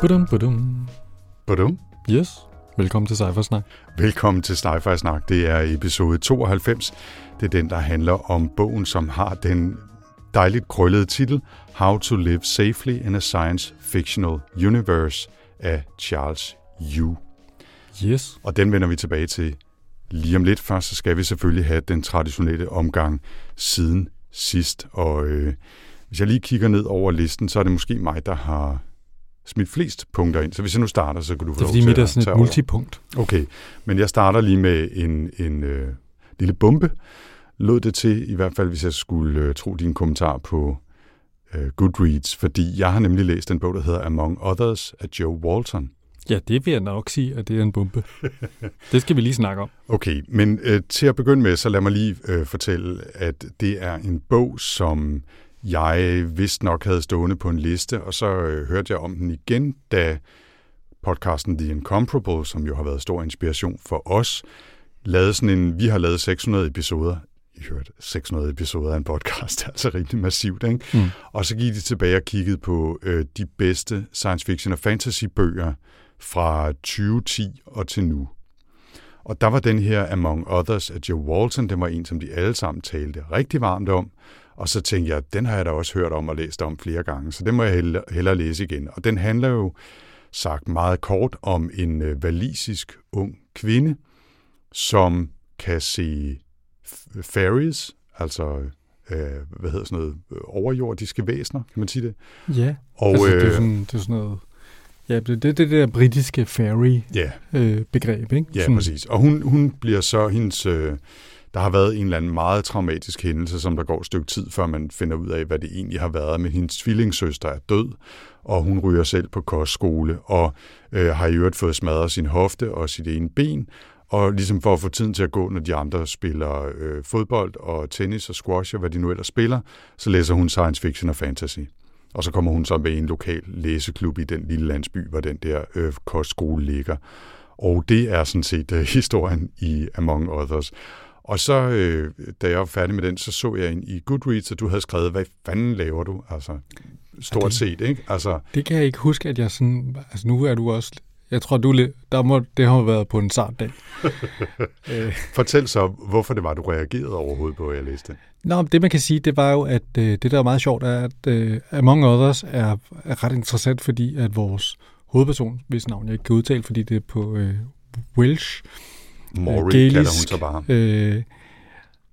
Budum, budum. Badum. Yes. Velkommen til Cypher Snak. Velkommen til Sci-Fi Snak. Det er episode 92. Det er den, der handler om bogen, som har den dejligt krøllede titel How to Live Safely in a Science Fictional Universe af Charles Yu. Yes. Og den vender vi tilbage til lige om lidt. Først så skal vi selvfølgelig have den traditionelle omgang siden sidst. Og øh, hvis jeg lige kigger ned over listen, så er det måske mig, der har smidt flest punkter ind. Så hvis jeg nu starter, så kan du få Det er lov fordi mit er sådan et over. multipunkt. Okay, men jeg starter lige med en, en øh, lille bombe. Lød det til, i hvert fald hvis jeg skulle øh, tro din kommentar på øh, Goodreads, fordi jeg har nemlig læst en bog, der hedder Among Others af Joe Walton. Ja, det vil jeg nok sige, at det er en bombe. det skal vi lige snakke om. Okay, men øh, til at begynde med, så lad mig lige øh, fortælle, at det er en bog, som jeg vist nok havde stående på en liste, og så øh, hørte jeg om den igen, da podcasten The Incomparable, som jo har været stor inspiration for os, lavede sådan en, vi har lavet 600 episoder, I hørte 600 episoder af en podcast, altså rimelig massivt, ikke? Mm. Og så gik de tilbage og kiggede på øh, de bedste science fiction og fantasy bøger fra 2010 og til nu. Og der var den her Among Others af Joe Walton, den var en, som de alle sammen talte rigtig varmt om. Og så tænkte jeg, den har jeg da også hørt om og læst om flere gange, så den må jeg hellere, hellere læse igen. Og den handler jo sagt meget kort om en øh, walisisk ung kvinde, som kan se fairies, altså øh, hvad hedder sådan noget, øh, overjordiske væsener, kan man sige det? Ja. Og altså, det, er øh, sådan, det er sådan noget... Ja, det er det, det der britiske fairy-begreb, ja, ikke? Ja, sådan, præcis. Og hun, hun bliver så hendes... Øh, der har været en eller anden meget traumatisk hændelse, som der går et stykke tid, før man finder ud af, hvad det egentlig har været. Men hendes tvillingssøster er død, og hun ryger selv på kostskole, og øh, har i øvrigt fået smadret sin hofte og sit ene ben. Og ligesom for at få tiden til at gå, når de andre spiller øh, fodbold og tennis og squash og hvad de nu ellers spiller, så læser hun science fiction og fantasy. Og så kommer hun så med en lokal læseklub i den lille landsby, hvor den der øh, kostskole ligger. Og det er sådan set øh, historien i Among Others. Og så, øh, da jeg var færdig med den, så så jeg ind i Goodreads, at du havde skrevet, hvad fanden laver du? Altså, stort det- set, ikke? Altså, Det kan jeg ikke huske, at jeg sådan... Altså, nu er du også... Jeg tror, du, er der må, det har været på en sart dag. øh, fortæl så, hvorfor det var, du reagerede overhovedet på, at jeg læste det. Nå, det man kan sige, det var jo, at øh, det der er meget sjovt, er, at øh, Among Others er, er ret interessant, fordi at vores hovedperson, hvis navn jeg ikke kan udtale, fordi det er på øh, Welsh, Maury galisk. kalder hun så bare. øh,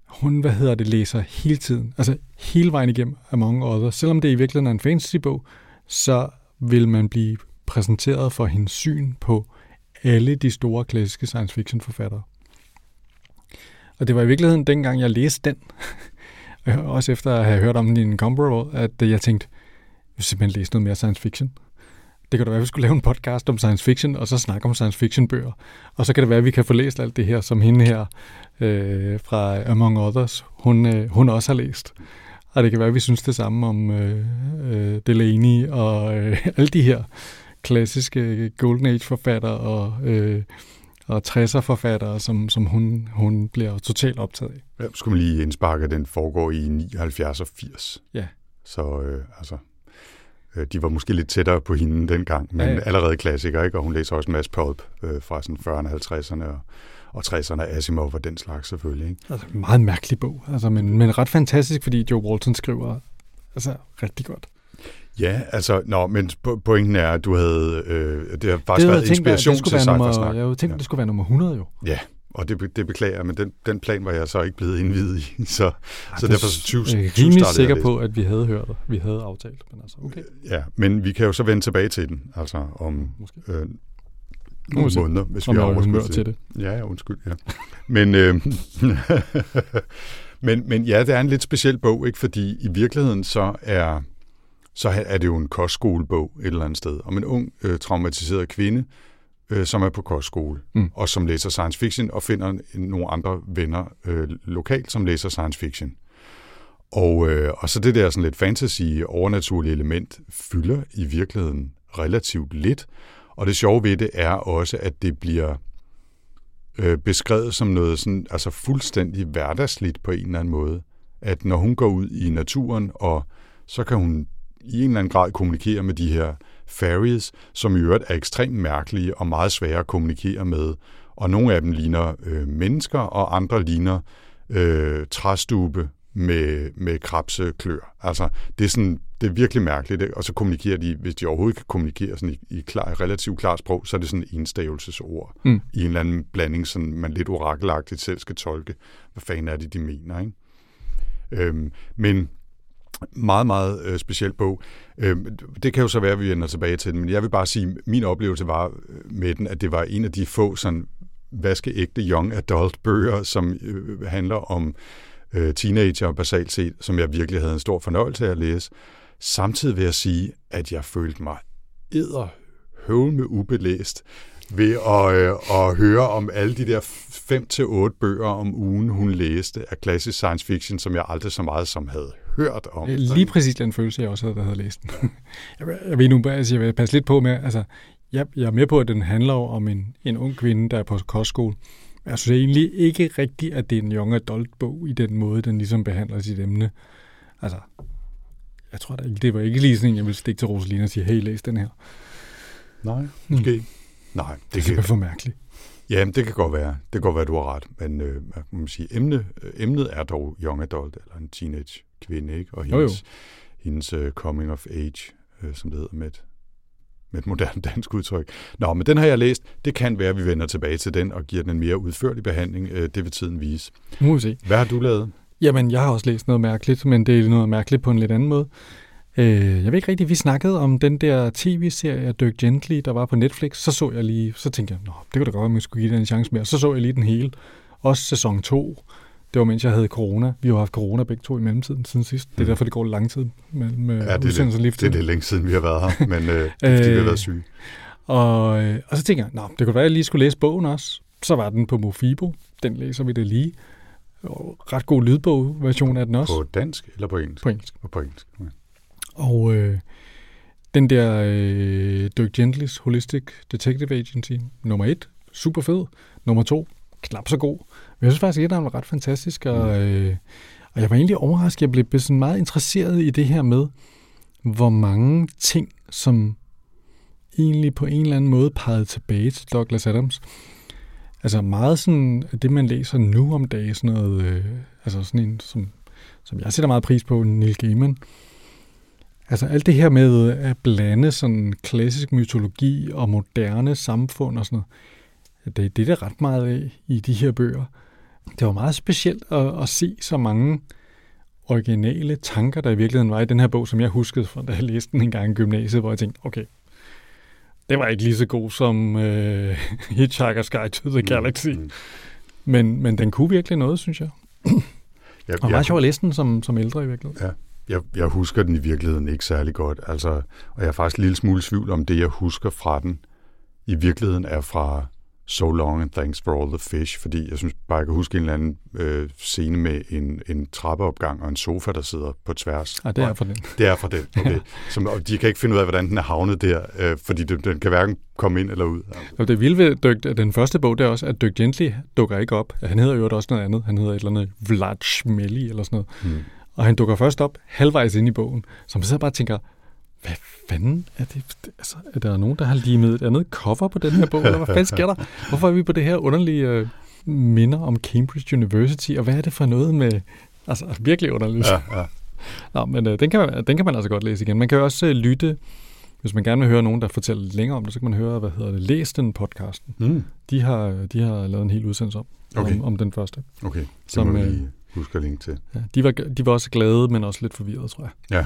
hun, hvad hedder det, læser hele tiden, altså hele vejen igennem Among Others. Selvom det i virkeligheden er en fantasy-bog, så vil man blive præsenteret for hendes syn på alle de store klassiske science fiction forfattere. Og det var i virkeligheden dengang, jeg læste den, også efter at have hørt om den i en Comparable, at jeg tænkte, jeg vil simpelthen læse noget mere science fiction. Det kan da være, at vi skulle lave en podcast om science fiction, og så snakke om science fiction bøger. Og så kan det være, at vi kan få læst alt det her, som hende her øh, fra Among Others, hun, øh, hun også har læst. Og det kan være, at vi synes det samme om øh, øh, Delaney og øh, alle de her klassiske Golden Age-forfattere og, øh, og 60'er-forfattere, som, som hun, hun bliver totalt optaget af. Ja, skulle man lige indsparke, at den foregår i 79 og 80. Ja. Så øh, altså, de var måske lidt tættere på hende dengang, men Ja, ja, ja. ja. allerede klassiker, ikke? Og hun læser også en masse pulp øh, fra sådan 40'erne, 50'erne og, og 60'erne, Asimov og den slags selvfølgelig, ikke? Altså, meget mærkelig bog, altså, men, men ret fantastisk, fordi Joe Walton skriver altså, rigtig godt. Ja, altså, nå, men po- pointen er, at du havde, øh, det har faktisk havde været inspiration det til Cyphersnak. Jeg havde tænkt, at det skulle være nummer 100 jo. Ja, og det, det beklager jeg, men den, den plan var jeg så ikke blevet indvidet i, så, så det er derfor så 20, Jeg er 20 rimelig sikker på, at vi havde hørt det. Vi havde aftalt, men altså, okay. Ja, men vi kan jo så vende tilbage til den, altså om Måske. øh, nogle se, måneder, hvis Om vi har overskud til det. Ja, ja, undskyld, ja. Men, øh, men, men ja, det er en lidt speciel bog, ikke? fordi i virkeligheden så er så er det jo en kostskolebog et eller andet sted, om en ung øh, traumatiseret kvinde, øh, som er på kostskole, mm. og som læser science fiction, og finder nogle andre venner øh, lokalt, som læser science fiction. Og, øh, og så det der sådan lidt fantasy, overnaturlige element, fylder i virkeligheden relativt lidt. Og det sjove ved det er også, at det bliver øh, beskrevet som noget sådan, altså fuldstændig hverdagsligt på en eller anden måde. At når hun går ud i naturen, og så kan hun i en eller anden grad kommunikere med de her fairies, som i øvrigt er ekstremt mærkelige og meget svære at kommunikere med. Og nogle af dem ligner øh, mennesker, og andre ligner øh, træstube med, med krabseklør. Altså, det er, sådan, det er virkelig mærkeligt, ikke? og så kommunikerer de, hvis de overhovedet kan kommunikere sådan i, i klar, relativt klart sprog, så er det sådan en enstavelsesord mm. i en eller anden blanding, som man lidt orakelagtigt selv skal tolke. Hvad fanden er det, de mener, ikke? Øhm, men meget, meget øh, speciel bog. Øh, det kan jo så være, at vi ender tilbage til den, men jeg vil bare sige, at min oplevelse var øh, med den, at det var en af de få sådan vaskeægte young adult bøger, som øh, handler om øh, teenager basalt set, som jeg virkelig havde en stor fornøjelse af at læse. Samtidig vil jeg sige, at jeg følte mig æder med ubelæst ved at, øh, at høre om alle de der fem til otte bøger om ugen, hun læste af klassisk science fiction, som jeg aldrig så meget som havde hørt om. Lige præcis den følelse, jeg også havde, der havde læst den. jeg, jeg ved nu, altså, jeg vil passe lidt på med, altså, jeg, jeg er med på, at den handler om en, en ung kvinde, der er på kostskole, jeg synes egentlig ikke rigtigt, at det er en young adult bog i den måde, den ligesom behandler sit emne. Altså, jeg tror da ikke, det var ikke lige sådan, jeg ville stikke til Rosalina og sige, hey, læs den her. Nej, måske. Mm. Nej, det, det kan for mærkeligt. Ja, det kan godt være. Det kan godt være, du har ret. Men øh, man kan sige, emne, øh, emnet er dog young adult, eller en teenage kvinde, ikke? Og hendes, jo, jo. hendes uh, coming of age, uh, som det hedder med et med et moderne dansk udtryk. Nå, men den har jeg læst. Det kan være, at vi vender tilbage til den og giver den en mere udførlig behandling. Øh, det vil tiden vise. Nu må vi se. Hvad har du lavet? Jamen, jeg har også læst noget mærkeligt, men det er noget mærkeligt på en lidt anden måde. Øh, jeg ved ikke rigtigt, vi snakkede om den der tv-serie Dirk Gently, der var på Netflix. Så så jeg lige, så tænkte jeg, Nå, det kunne da godt være, at man skulle give den en chance mere. Så så jeg lige den hele. Også sæson 2. Det var mens jeg havde corona. Vi har haft corona begge to i mellemtiden siden sidst. Det er mm. derfor, det går lang tid med ja, det er, lige det er lidt længe siden, vi har været her, men øh, det er, fordi vi har været syge. Og, øh, og så tænker jeg, Nå, det kunne være, at jeg lige skulle læse bogen også. Så var den på Mofibo. Den læser vi det lige. Og ret god lydbog-version af den også. På dansk eller på engelsk? På engelsk. Og på engelsk, ja. Og øh, den der øh, Dirk Gentlys Holistic Detective Agency, nummer et, super fed. Nummer to, knap så god. Men jeg synes faktisk, at var ret fantastisk, og, mm. øh, og jeg var egentlig overrasket. Jeg blev sådan meget interesseret i det her med, hvor mange ting, som egentlig på en eller anden måde pegede tilbage til Douglas Adams. Altså meget sådan, det man læser nu om dagen, sådan noget, øh, altså sådan en, som, som jeg sætter meget pris på, Neil Gaiman. Altså alt det her med at blande sådan klassisk mytologi og moderne samfund og sådan noget, det, det er det ret meget af i de her bøger. Det var meget specielt at, at se så mange originale tanker, der i virkeligheden var i den her bog, som jeg huskede fra, da jeg læste den en gang i gymnasiet, hvor jeg tænkte, okay, det var ikke lige så god som uh, Hitchhiker's Guide to the mm, Galaxy. Mm. Men, men den kunne virkelig noget, synes jeg. jeg og meget sjov at læse den som, som ældre i virkeligheden. Ja. Jeg, jeg husker den i virkeligheden ikke særlig godt, altså, og jeg er faktisk en lille smule tvivl om det, jeg husker fra den, i virkeligheden er fra So Long and Thanks for All the Fish, fordi jeg synes bare, jeg kan huske en eller anden øh, scene med en, en trappeopgang og en sofa, der sidder på tværs. Ja, det er fra den. Det er fra den, okay. Som, og de kan ikke finde ud af, hvordan den er havnet der, øh, fordi den, den kan hverken komme ind eller ud. Og det vilde ved Dirk, den første bog, det er også, at Dirk Gently dukker ikke op. Han hedder jo også noget andet. Han hedder et eller andet Vlad Schmelly eller sådan noget. Hmm. Og han dukker først op halvvejs ind i bogen, så man sidder bare tænker, hvad fanden er det? Altså, er der nogen, der har limet et andet cover på den her bog, eller hvad fanden sker der? Hvorfor er vi på det her underlige uh, minder om Cambridge University, og hvad er det for noget med... Altså, virkelig underligt. Ja, ja. Nå, men uh, den, kan man, den kan man altså godt læse igen. Man kan jo også uh, lytte, hvis man gerne vil høre nogen, der fortæller lidt længere om det, så kan man høre, hvad hedder det, Læs den podcasten. Mm. De, har, de har lavet en hel udsendelse om, okay. om, om den første. Okay, det som, må vi huske at linke til. Ja, de, var, de var også glade, men også lidt forvirrede, tror jeg. Ja.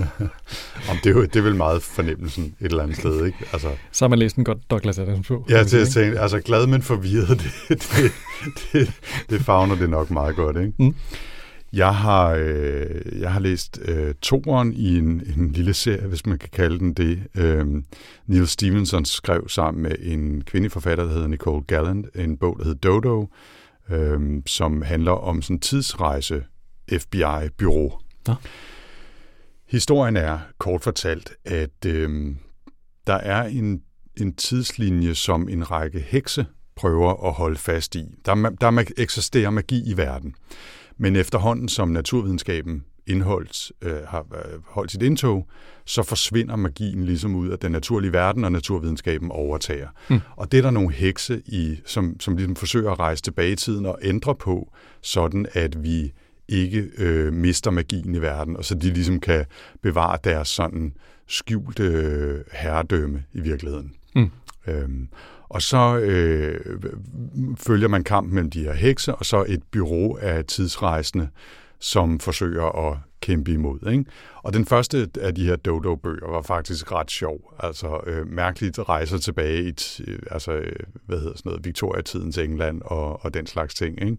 Om det, er jo, det er vel meget fornemmelsen et eller andet sted, ikke? Altså, så har man læst en godt Douglas Adams på. Ja, til at tænke, altså glad, men forvirret, det, det, det, det fagner det nok meget godt, ikke? Mm. Jeg har, øh, jeg har læst øh, toeren i en, en lille serie, hvis man kan kalde den det. Øh, Neil Stevenson skrev sammen med en kvindelig forfatter, der hedder Nicole Gallant, en bog, der hedder Dodo, øh, som handler om sådan tidsrejse FBI-byrå. Nå. Historien er kort fortalt, at øh, der er en, en tidslinje, som en række hekse prøver at holde fast i. Der, der eksisterer magi i verden. Men efterhånden, som naturvidenskaben indholdt, øh, har øh, holdt sit indtog, så forsvinder magien ligesom ud af den naturlige verden, og naturvidenskaben overtager. Mm. Og det er der nogle hekse, i, som, som ligesom forsøger at rejse tilbage i tiden og ændre på, sådan at vi ikke øh, mister magien i verden, og så de ligesom kan bevare deres sådan skjulte øh, herredømme i virkeligheden. Mm. Øhm, og så øh, følger man kampen mellem de her hekse, og så et bureau af tidsrejsende, som forsøger at kæmpe imod. Ikke? Og den første af de her Dodo-bøger var faktisk ret sjov. Altså øh, mærkeligt rejser tilbage i øh, altså, øh, hvad hedder sådan noget, Victoria-tidens England og, og den slags ting. Ikke?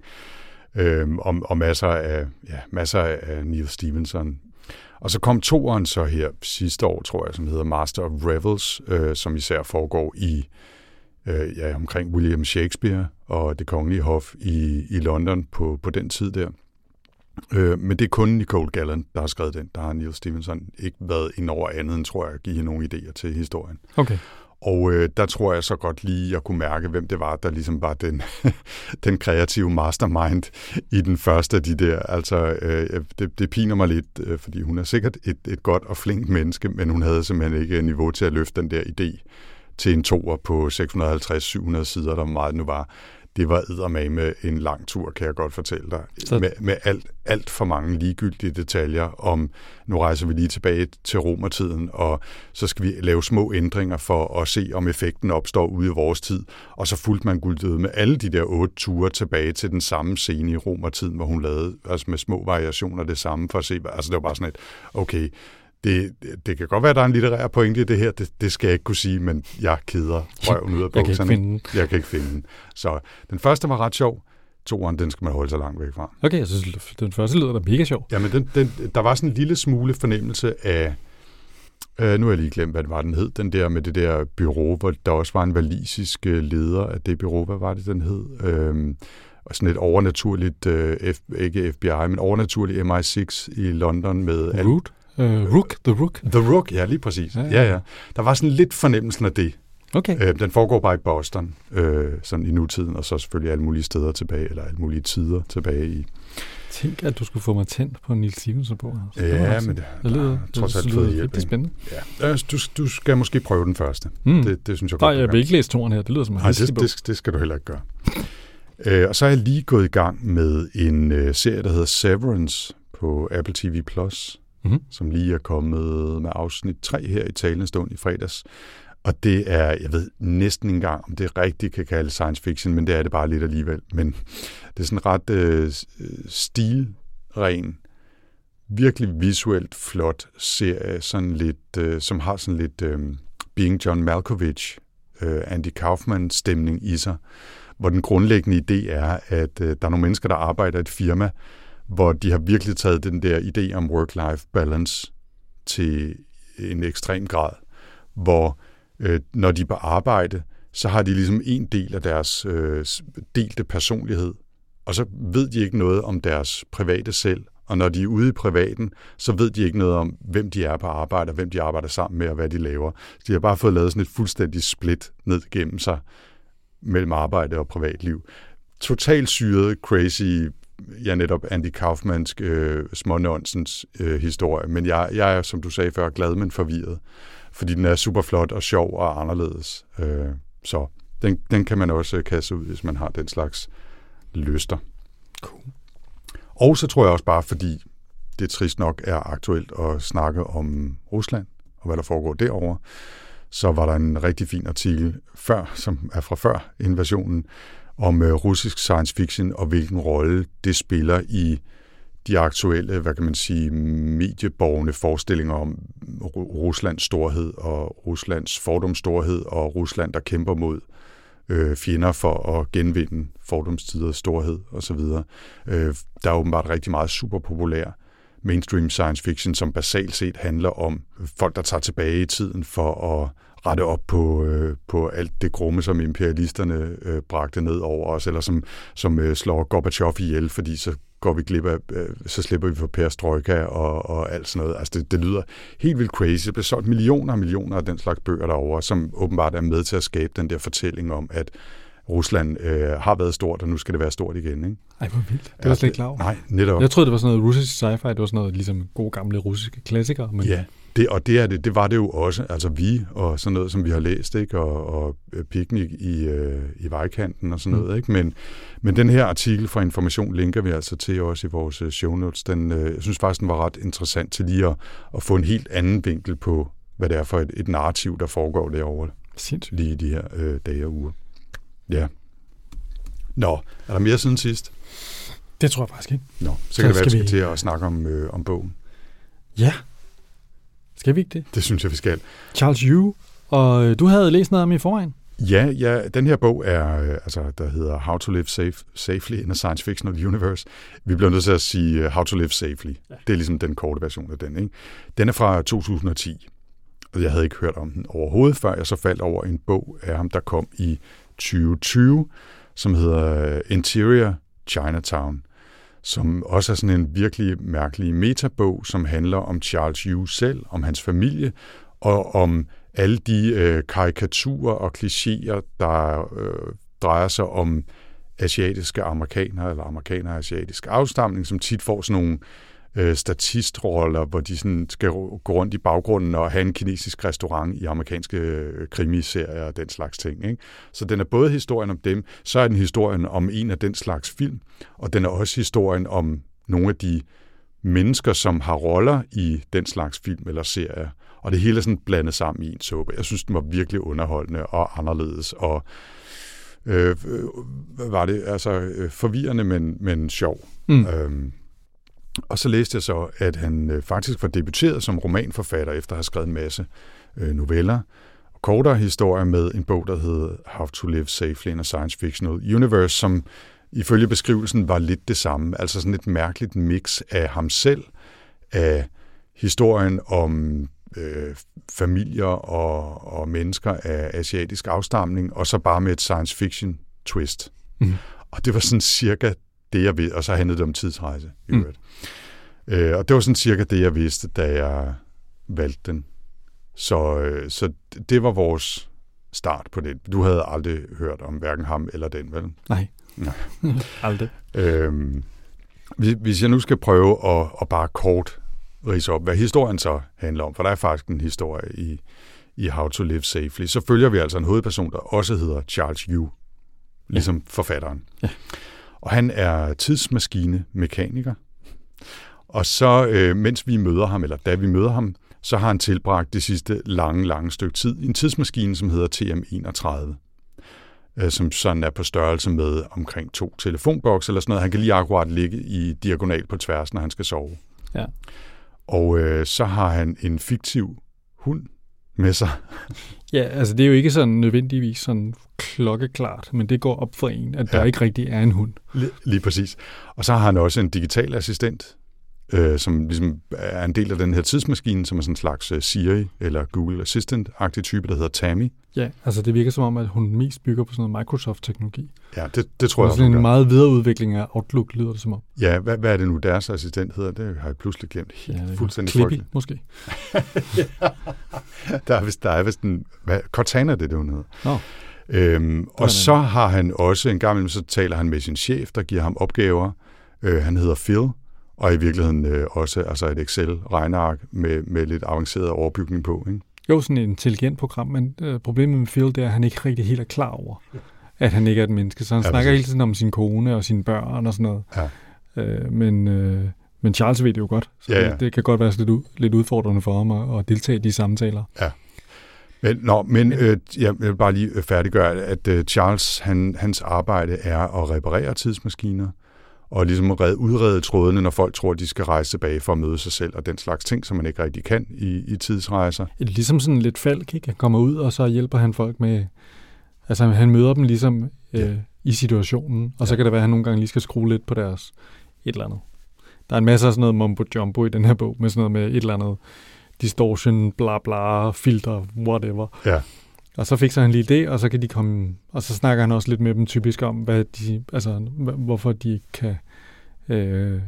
Øhm, og, og masser af, ja, masser af Neil Stevenson. Og så kom toeren så her sidste år, tror jeg, som hedder Master of Revels, øh, som især foregår i øh, ja, omkring William Shakespeare og det kongelige hof i, i London på, på den tid der. Øh, men det er kun Nicole Gallant, der har skrevet den. Der har Neil Stevenson ikke været ind over andet end, tror jeg, at give nogle idéer til historien. Okay. Og øh, der tror jeg så godt lige, at kunne mærke, hvem det var, der ligesom var den, den kreative mastermind i den første af de der. Altså, øh, det, det piner mig lidt, øh, fordi hun er sikkert et, et godt og flink menneske, men hun havde simpelthen ikke niveau til at løfte den der idé til en toer på 650-700 sider, der meget nu var. Det var med en lang tur, kan jeg godt fortælle dig. Så... Med, med alt, alt for mange ligegyldige detaljer om, nu rejser vi lige tilbage til romertiden, og så skal vi lave små ændringer for at se, om effekten opstår ude i vores tid. Og så fulgte man guldet med alle de der otte ture tilbage til den samme scene i romertiden, hvor hun lavede altså med små variationer det samme for at se, altså det var bare sådan et, okay, det, det kan godt være, at der er en litterær pointe i det her, det, det skal jeg ikke kunne sige, men jeg keder røven ud af bukserne. jeg kan ikke finde den. Jeg kan ikke finde den. Så den første var ret sjov, toeren, den skal man holde sig langt væk fra. Okay, jeg synes, den første lyder da mega sjov. Jamen, den, den, der var sådan en lille smule fornemmelse af, øh, nu har jeg lige glemt, hvad det var, den hed, den der med det der bureau, hvor der også var en valisisk øh, leder af det bureau, hvad var det, den hed? Øh, og sådan et overnaturligt, øh, F, ikke FBI, men overnaturligt MI6 i London med... Root? Uh, Rook, The Rook. The Rook, ja, lige præcis. Ja, ja. ja, Der var sådan lidt fornemmelsen af det. Okay. Øh, den foregår bare i Boston, øh, sådan i nutiden, og så selvfølgelig alle mulige steder tilbage, eller alle mulige tider tilbage i. Tænk, at du skulle få mig tændt på Nils Stevenson på. Altså. Ja, det men det, det lyder, trods alt fed hjælp. Det er spændende. Ja. Du, du skal måske prøve den første. Mm. Det, det synes jeg godt, Nej, jeg vil ikke læse toren her. Det lyder som en Nej, det, det, det, skal du heller ikke gøre. øh, og så er jeg lige gået i gang med en øh, serie, der hedder Severance på Apple TV+. Plus mm-hmm. som lige er kommet med afsnit 3 her i talende stund i fredags. Og det er, jeg ved næsten ikke engang, om det rigtigt kan kalde science fiction, men det er det bare lidt alligevel. Men det er sådan ret øh, øh, stilren, virkelig visuelt flot serie, sådan lidt, øh, som har sådan lidt øh, Being John Malkovich, øh, Andy Kaufman stemning i sig, hvor den grundlæggende idé er, at øh, der er nogle mennesker, der arbejder i et firma, hvor de har virkelig taget den der idé om work-life balance til en ekstrem grad, hvor øh, når de er på arbejde, så har de ligesom en del af deres øh, delte personlighed, og så ved de ikke noget om deres private selv, og når de er ude i privaten, så ved de ikke noget om, hvem de er på arbejde, og hvem de arbejder sammen med, og hvad de laver. Så de har bare fået lavet sådan et fuldstændig split ned gennem sig mellem arbejde og privatliv. Totalt syret, crazy ja, netop Andy Kaufmans øh, smånonsens øh, historie. Men jeg, jeg er, som du sagde før, glad, men forvirret. Fordi den er super flot og sjov og anderledes. Øh, så den, den kan man også kaste ud, hvis man har den slags lyster. Cool. Og så tror jeg også bare, fordi det trist nok er aktuelt at snakke om Rusland og hvad der foregår derovre, så var der en rigtig fin artikel før, som er fra før invasionen, om øh, russisk science fiction og hvilken rolle det spiller i de aktuelle, hvad kan man sige, medieborgende forestillinger om Ruslands storhed og Ruslands fordomsstorhed og Rusland, der kæmper mod øh, fjender for at genvinde fordomstiders storhed osv. Øh, der er åbenbart rigtig meget superpopulær mainstream science fiction, som basalt set handler om folk, der tager tilbage i tiden for at rette op på, øh, på alt det grumme, som imperialisterne øh, bragte ned over os, eller som, som øh, slår Gorbachev ihjel, fordi så går vi glip af, øh, så slipper vi for perestrojka og, og alt sådan noget. Altså det, det lyder helt vildt crazy. Det bliver solgt millioner og millioner af den slags bøger derovre, som åbenbart er med til at skabe den der fortælling om, at Rusland øh, har været stort, og nu skal det være stort igen. Ikke? Ej, hvor vildt. Det var ja, slet ikke klar over. Nej, netop. Jeg troede, det var sådan noget russisk sci-fi. Det var sådan noget ligesom gode gamle russiske klassikere. Men... Ja, det, og det, er det, det var det jo også. Altså vi og sådan noget, som vi har læst, ikke? Og, og øh, piknik i, øh, i vejkanten og sådan mm. noget. Ikke? Men, men den her artikel fra Information linker vi altså til også i vores øh, show notes. Den, øh, jeg synes faktisk, den var ret interessant til lige at, at få en helt anden vinkel på, hvad det er for et, et narrativ, der foregår derovre. Sindssygt. Lige i de her øh, dage og uger. Ja. Nå, er der mere siden sidst? Det tror jeg faktisk ikke. Nå, så, så kan det være, at vi skal til at snakke om, øh, om bogen. Ja. Skal vi ikke det? Det synes jeg, vi skal. Charles Yu, og øh, du havde læst noget om i forvejen. Ja, ja, den her bog er, øh, altså, der hedder How to Live Safe, Safely in a Science Fictional Universe. Vi bliver nødt til at sige uh, How to Live Safely. Ja. Det er ligesom den korte version af den. Ikke? Den er fra 2010, og jeg havde ikke hørt om den overhovedet, før jeg så faldt over en bog af ham, der kom i 2020, som hedder øh, Interior Chinatown, som også er sådan en virkelig mærkelig metabog, som handler om Charles Yu selv, om hans familie, og om alle de øh, karikaturer og klichéer, der øh, drejer sig om asiatiske amerikanere, eller amerikanere af asiatisk afstamning, som tit får sådan nogle øh, øh, statistroller, hvor de sådan skal gå rundt i baggrunden og have en kinesisk restaurant i amerikanske øh, krimiserier og den slags ting. Ikke? Så den er både historien om dem, så er den historien om en af den slags film, og den er også historien om nogle af de mennesker, som har roller i den slags film eller serier. Og det hele er sådan blandet sammen i en suppe. Jeg synes, den var virkelig underholdende og anderledes, og øh, øh var det altså øh, forvirrende, men, men sjov. Mm. Øhm, og så læste jeg så, at han øh, faktisk var debuteret som romanforfatter efter at have skrevet en masse øh, noveller og kortere historier med en bog, der hed How to Live Safely in a Science Fictional Universe, som ifølge beskrivelsen var lidt det samme. Altså sådan et mærkeligt mix af ham selv, af historien om øh, familier og, og mennesker af asiatisk afstamning, og så bare med et science fiction twist. Mm. Og det var sådan cirka det, jeg ved, og så handlede det om tidsrejse. I mm. Øh, og det var sådan cirka det, jeg vidste, da jeg valgte den. Så, øh, så det var vores start på det. Du havde aldrig hørt om hverken ham eller den, vel? Nej. Nej. aldrig. Øhm, hvis jeg nu skal prøve at, at bare kort rise op, hvad historien så handler om, for der er faktisk en historie i, i How to Live Safely, så følger vi altså en hovedperson, der også hedder Charles Yu, ligesom ja. forfatteren. Ja. Og han er tidsmaskine-mekaniker. Og så, øh, mens vi møder ham, eller da vi møder ham, så har han tilbragt det sidste lange, lange stykke tid i en tidsmaskine, som hedder TM31 øh, som sådan er på størrelse med omkring to telefonbokse eller sådan noget. Han kan lige akkurat ligge i diagonal på tværs, når han skal sove. Ja. Og øh, så har han en fiktiv hund med sig. Ja, altså det er jo ikke sådan nødvendigvis sådan klokkeklart, men det går op for en, at ja. der ikke rigtig er en hund. Lige, lige præcis. Og så har han også en digital assistent, øh, som ligesom er en del af den her tidsmaskine, som er sådan en slags uh, Siri eller Google Assistant-agtig type, der hedder Tammy. Ja, altså det virker som om, at hun mest bygger på sådan noget Microsoft-teknologi. Ja, det, det tror jeg også, en meget videreudvikling af Outlook, lyder det som om. Ja, hvad, hvad er det nu, deres assistent hedder? Det har jeg pludselig glemt helt ja, fuldstændig Clippy, måske. ja. Der er vist, der er vist en... Hvad, Cortana, det er det, hun hedder. Nå. Øhm, og så har han også, en gang så taler han med sin chef, der giver ham opgaver. Øh, han hedder Phil, og i virkeligheden øh, også altså et Excel-regneark med, med lidt avanceret overbygning på. Ikke? Jo, sådan et intelligent program, men øh, problemet med Phil, det er, at han ikke rigtig helt er klar over, at han ikke er et menneske. Så han ja, snakker hele tiden om sin kone og sine børn og sådan noget. Ja. Øh, men, øh, men Charles ved det jo godt, så ja, ja. Det, det kan godt være lidt, lidt udfordrende for ham at, at deltage i de samtaler. Ja. Men, nå, men øh, jeg vil bare lige færdiggøre, at øh, Charles, han, hans arbejde er at reparere tidsmaskiner, og ligesom udrede trådene, når folk tror, at de skal rejse tilbage for at møde sig selv, og den slags ting, som man ikke rigtig kan i, i tidsrejser. Ligesom sådan lidt falk, ikke? Han kommer ud, og så hjælper han folk med Altså han møder dem ligesom øh, i situationen, og så kan det være, at han nogle gange lige skal skrue lidt på deres et eller andet. Der er en masse af sådan noget mumbo jumbo i den her bog, med sådan noget med et eller andet distortion, bla bla, filter, whatever. Ja. Og så fik så han lige det, og så kan de komme, og så snakker han også lidt med dem typisk om, hvad de, altså, hvorfor de ikke kan, øh,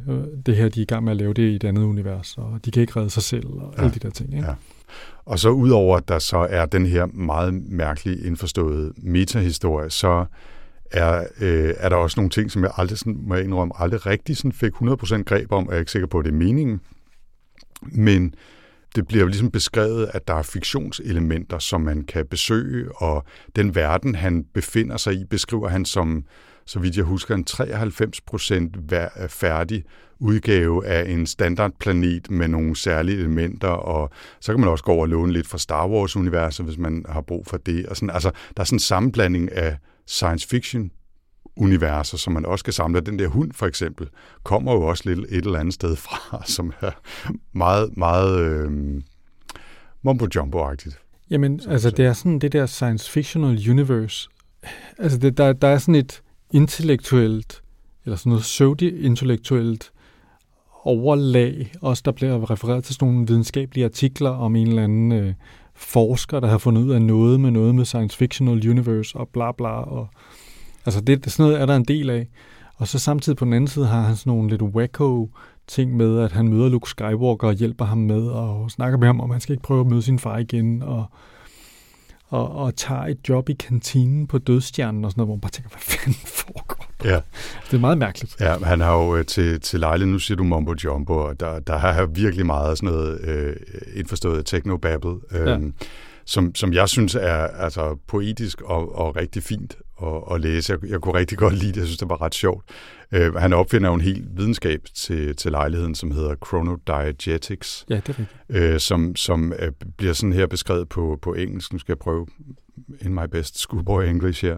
det her, de er i gang med at lave det i et andet univers, og de kan ikke redde sig selv, og ja. alle de der ting. Ikke? Ja. Og så udover, at der så er den her meget mærkelige indforståede metahistorie, så er, øh, er der også nogle ting, som jeg aldrig, sådan, må jeg indrømme, aldrig rigtig sådan fik 100% greb om, og jeg er ikke sikker på, at det er meningen. Men det bliver jo ligesom beskrevet, at der er fiktionselementer, som man kan besøge, og den verden, han befinder sig i, beskriver han som, så vidt jeg husker, en 93% øh, færdig udgave af en standardplanet med nogle særlige elementer, og så kan man også gå over og låne lidt fra Star Wars-universet, hvis man har brug for det. Og sådan, altså, der er sådan en sammenblanding af science fiction universer, som man også kan samle. Den der hund for eksempel, kommer jo også lidt et eller andet sted fra, som er meget, meget øh, mumbo-jumbo-agtigt. Jamen, altså det er sådan det der science fictional universe. Altså det, der, der er sådan et intellektuelt, eller sådan noget pseudo-intellektuelt overlag, også der bliver refereret til sådan nogle videnskabelige artikler om en eller anden øh, forsker, der har fundet ud af noget med noget med science fictional universe og bla bla. Og, altså det, det, sådan noget er der en del af. Og så samtidig på den anden side har han sådan nogle lidt wacko ting med, at han møder Luke Skywalker og hjælper ham med og snakker med ham, om han skal ikke prøve at møde sin far igen. Og, og, og tager et job i kantinen på dødstjernen og sådan noget, hvor man bare tænker, hvad fanden foregår Ja. Det er meget mærkeligt. Ja, han har jo øh, til, til lejligheden, nu siger du Mumbo Jumbo, og der, der har virkelig meget sådan noget øh, indforstået technobabble, øh, ja. som, som jeg synes er altså, poetisk og, og rigtig fint at, at læse. Jeg, jeg kunne rigtig godt lide det, jeg synes, det var ret sjovt. Øh, han opfinder jo en hel videnskab til, til lejligheden, som hedder chronodiegetics. Ja, det er rigtigt. Øh, som, som øh, bliver sådan her beskrevet på, på engelsk. Nu skal jeg prøve in my best schoolboy English her.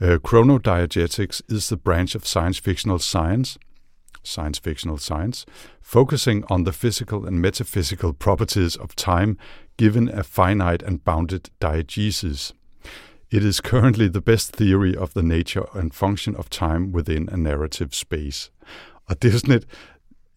Uh, chronodiegetics is the branch of science fictional science, science fictional science, focusing on the physical and metaphysical properties of time given a finite and bounded diegesis. It is currently the best theory of the nature and function of time within a narrative space. Og det er sådan et,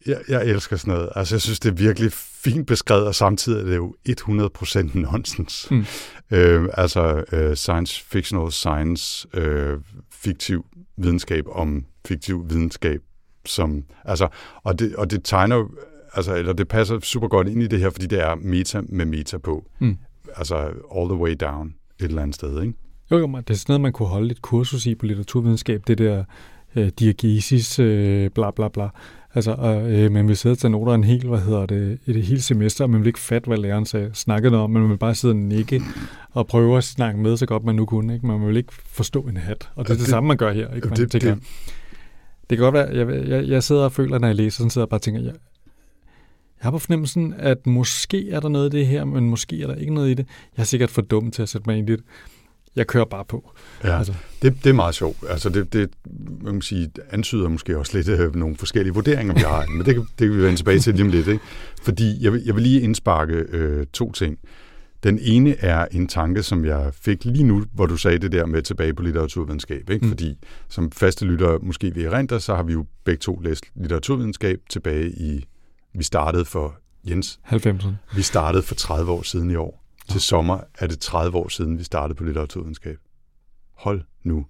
jeg, jeg elsker sådan noget. Altså, jeg synes, det er virkelig fint beskrevet, og samtidig er det jo 100% nonsens. Mm. Øh, altså, øh, science fictional science, øh, fiktiv videnskab om fiktiv videnskab, som, altså, og det, og det tegner altså, eller det passer super godt ind i det her, fordi det er meta med meta på. Mm. Altså, all the way down et eller andet sted, ikke? Jo, jo, det er sådan noget, man kunne holde et kursus i på litteraturvidenskab, det der øh, diagesis, øh, bla bla bla. Altså, og, øh, man vil sidde og tage noter en hel, hvad hedder det, et helt semester, og man vil ikke fatte, hvad læreren sagde, snakkede om, men man vil bare sidde og nikke og prøve at snakke med så godt man nu kunne. Ikke? Man vil ikke forstå en hat, og det er det, det samme, man gør her. Ikke? Man det, tænker, det, det kan godt være, jeg, jeg, jeg sidder og føler, når jeg læser, sådan sidder og bare tænker, jeg, jeg har på fornemmelsen, at måske er der noget i det her, men måske er der ikke noget i det. Jeg er sikkert for dum til at sætte mig ind i det jeg kører bare på. Ja, altså. det, det er meget sjovt. Altså det, det man kan sige, antyder måske også lidt øh, nogle forskellige vurderinger, vi har, men det, det kan vi vende tilbage til lige om lidt. Ikke? Fordi jeg vil, jeg vil lige indsparke øh, to ting. Den ene er en tanke, som jeg fik lige nu, hvor du sagde det der med tilbage på litteraturvidenskab. Ikke? Mm. Fordi som faste lytter måske vi erindre, så har vi jo begge to læst litteraturvidenskab tilbage i, vi startede for, Jens? 90'erne. Vi startede for 30 år siden i år. Til sommer er det 30 år siden, vi startede på litteraturvidenskab. Hold nu.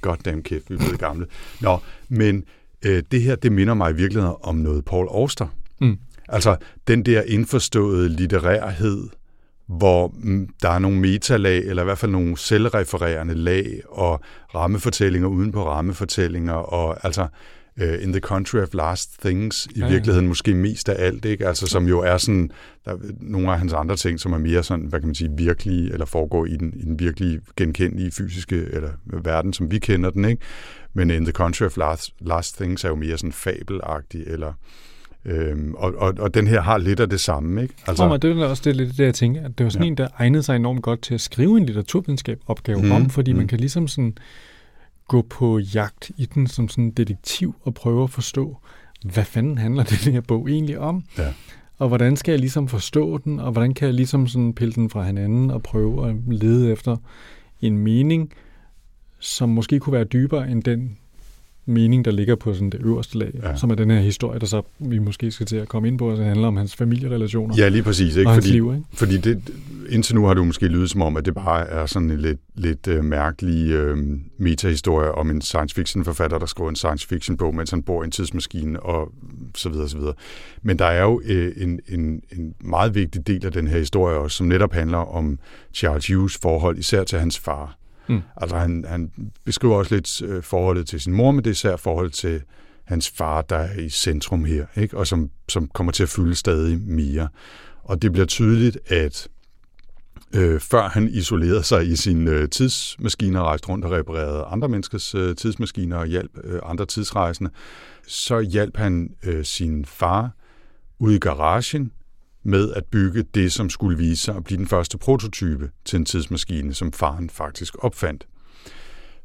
Goddamn kæft, vi er blevet gamle. Nå, men øh, det her, det minder mig i virkeligheden om noget Paul Auster. Mm. Altså, den der indforståede litterærhed, hvor mm, der er nogle metalag, eller i hvert fald nogle selvrefererende lag, og rammefortællinger uden på rammefortællinger, og altså, uh, In the Country of Last Things i ja, virkeligheden ja. måske mest af alt, ikke? Altså som jo er sådan, der er nogle af hans andre ting, som er mere sådan, hvad kan man sige, virkelige, eller foregår i den, i den virkelige genkendelige fysiske eller verden, som vi kender den, ikke? Men In the Country of Last, Last Things er jo mere sådan fabelagtig, eller Øhm, og, og, og den her har lidt af det samme, ikke? Altså, Tror det er også det, lidt det, jeg tænker, at det var sådan ja. en, der egnede sig enormt godt til at skrive en litteraturvidenskab opgave mm, om, fordi mm. man kan ligesom sådan gå på jagt i den som sådan en detektiv og prøve at forstå, hvad fanden handler den her bog egentlig om? Ja. Og hvordan skal jeg ligesom forstå den, og hvordan kan jeg ligesom sådan pille den fra hinanden og prøve at lede efter en mening, som måske kunne være dybere end den mening, der ligger på sådan det øverste lag, ja. som er den her historie, der så vi måske skal til at komme ind på, altså det handler om hans familierelationer. Ja, lige præcis. Ikke? Og fordi, liv, ikke? fordi det, indtil nu har det måske lydet som om, at det bare er sådan en lidt, lidt uh, mærkelig uh, metahistorie om en science fiction forfatter, der skriver en science fiction bog, mens han bor i en tidsmaskine og så videre, så videre. Men der er jo uh, en, en, en meget vigtig del af den her historie også, som netop handler om Charles Hughes forhold, især til hans far. Mm. Altså han, han beskriver også lidt øh, forholdet til sin mor, men det er især forholdet til hans far, der er i centrum her, ikke? og som, som kommer til at fylde stadig mere. Og det bliver tydeligt, at øh, før han isolerede sig i sin øh, tidsmaskine og rejste rundt og reparerede andre menneskers øh, tidsmaskiner og hjalp øh, andre tidsrejsende, så hjalp han øh, sin far ud i garagen med at bygge det, som skulle vise sig at blive den første prototype til en tidsmaskine, som faren faktisk opfandt.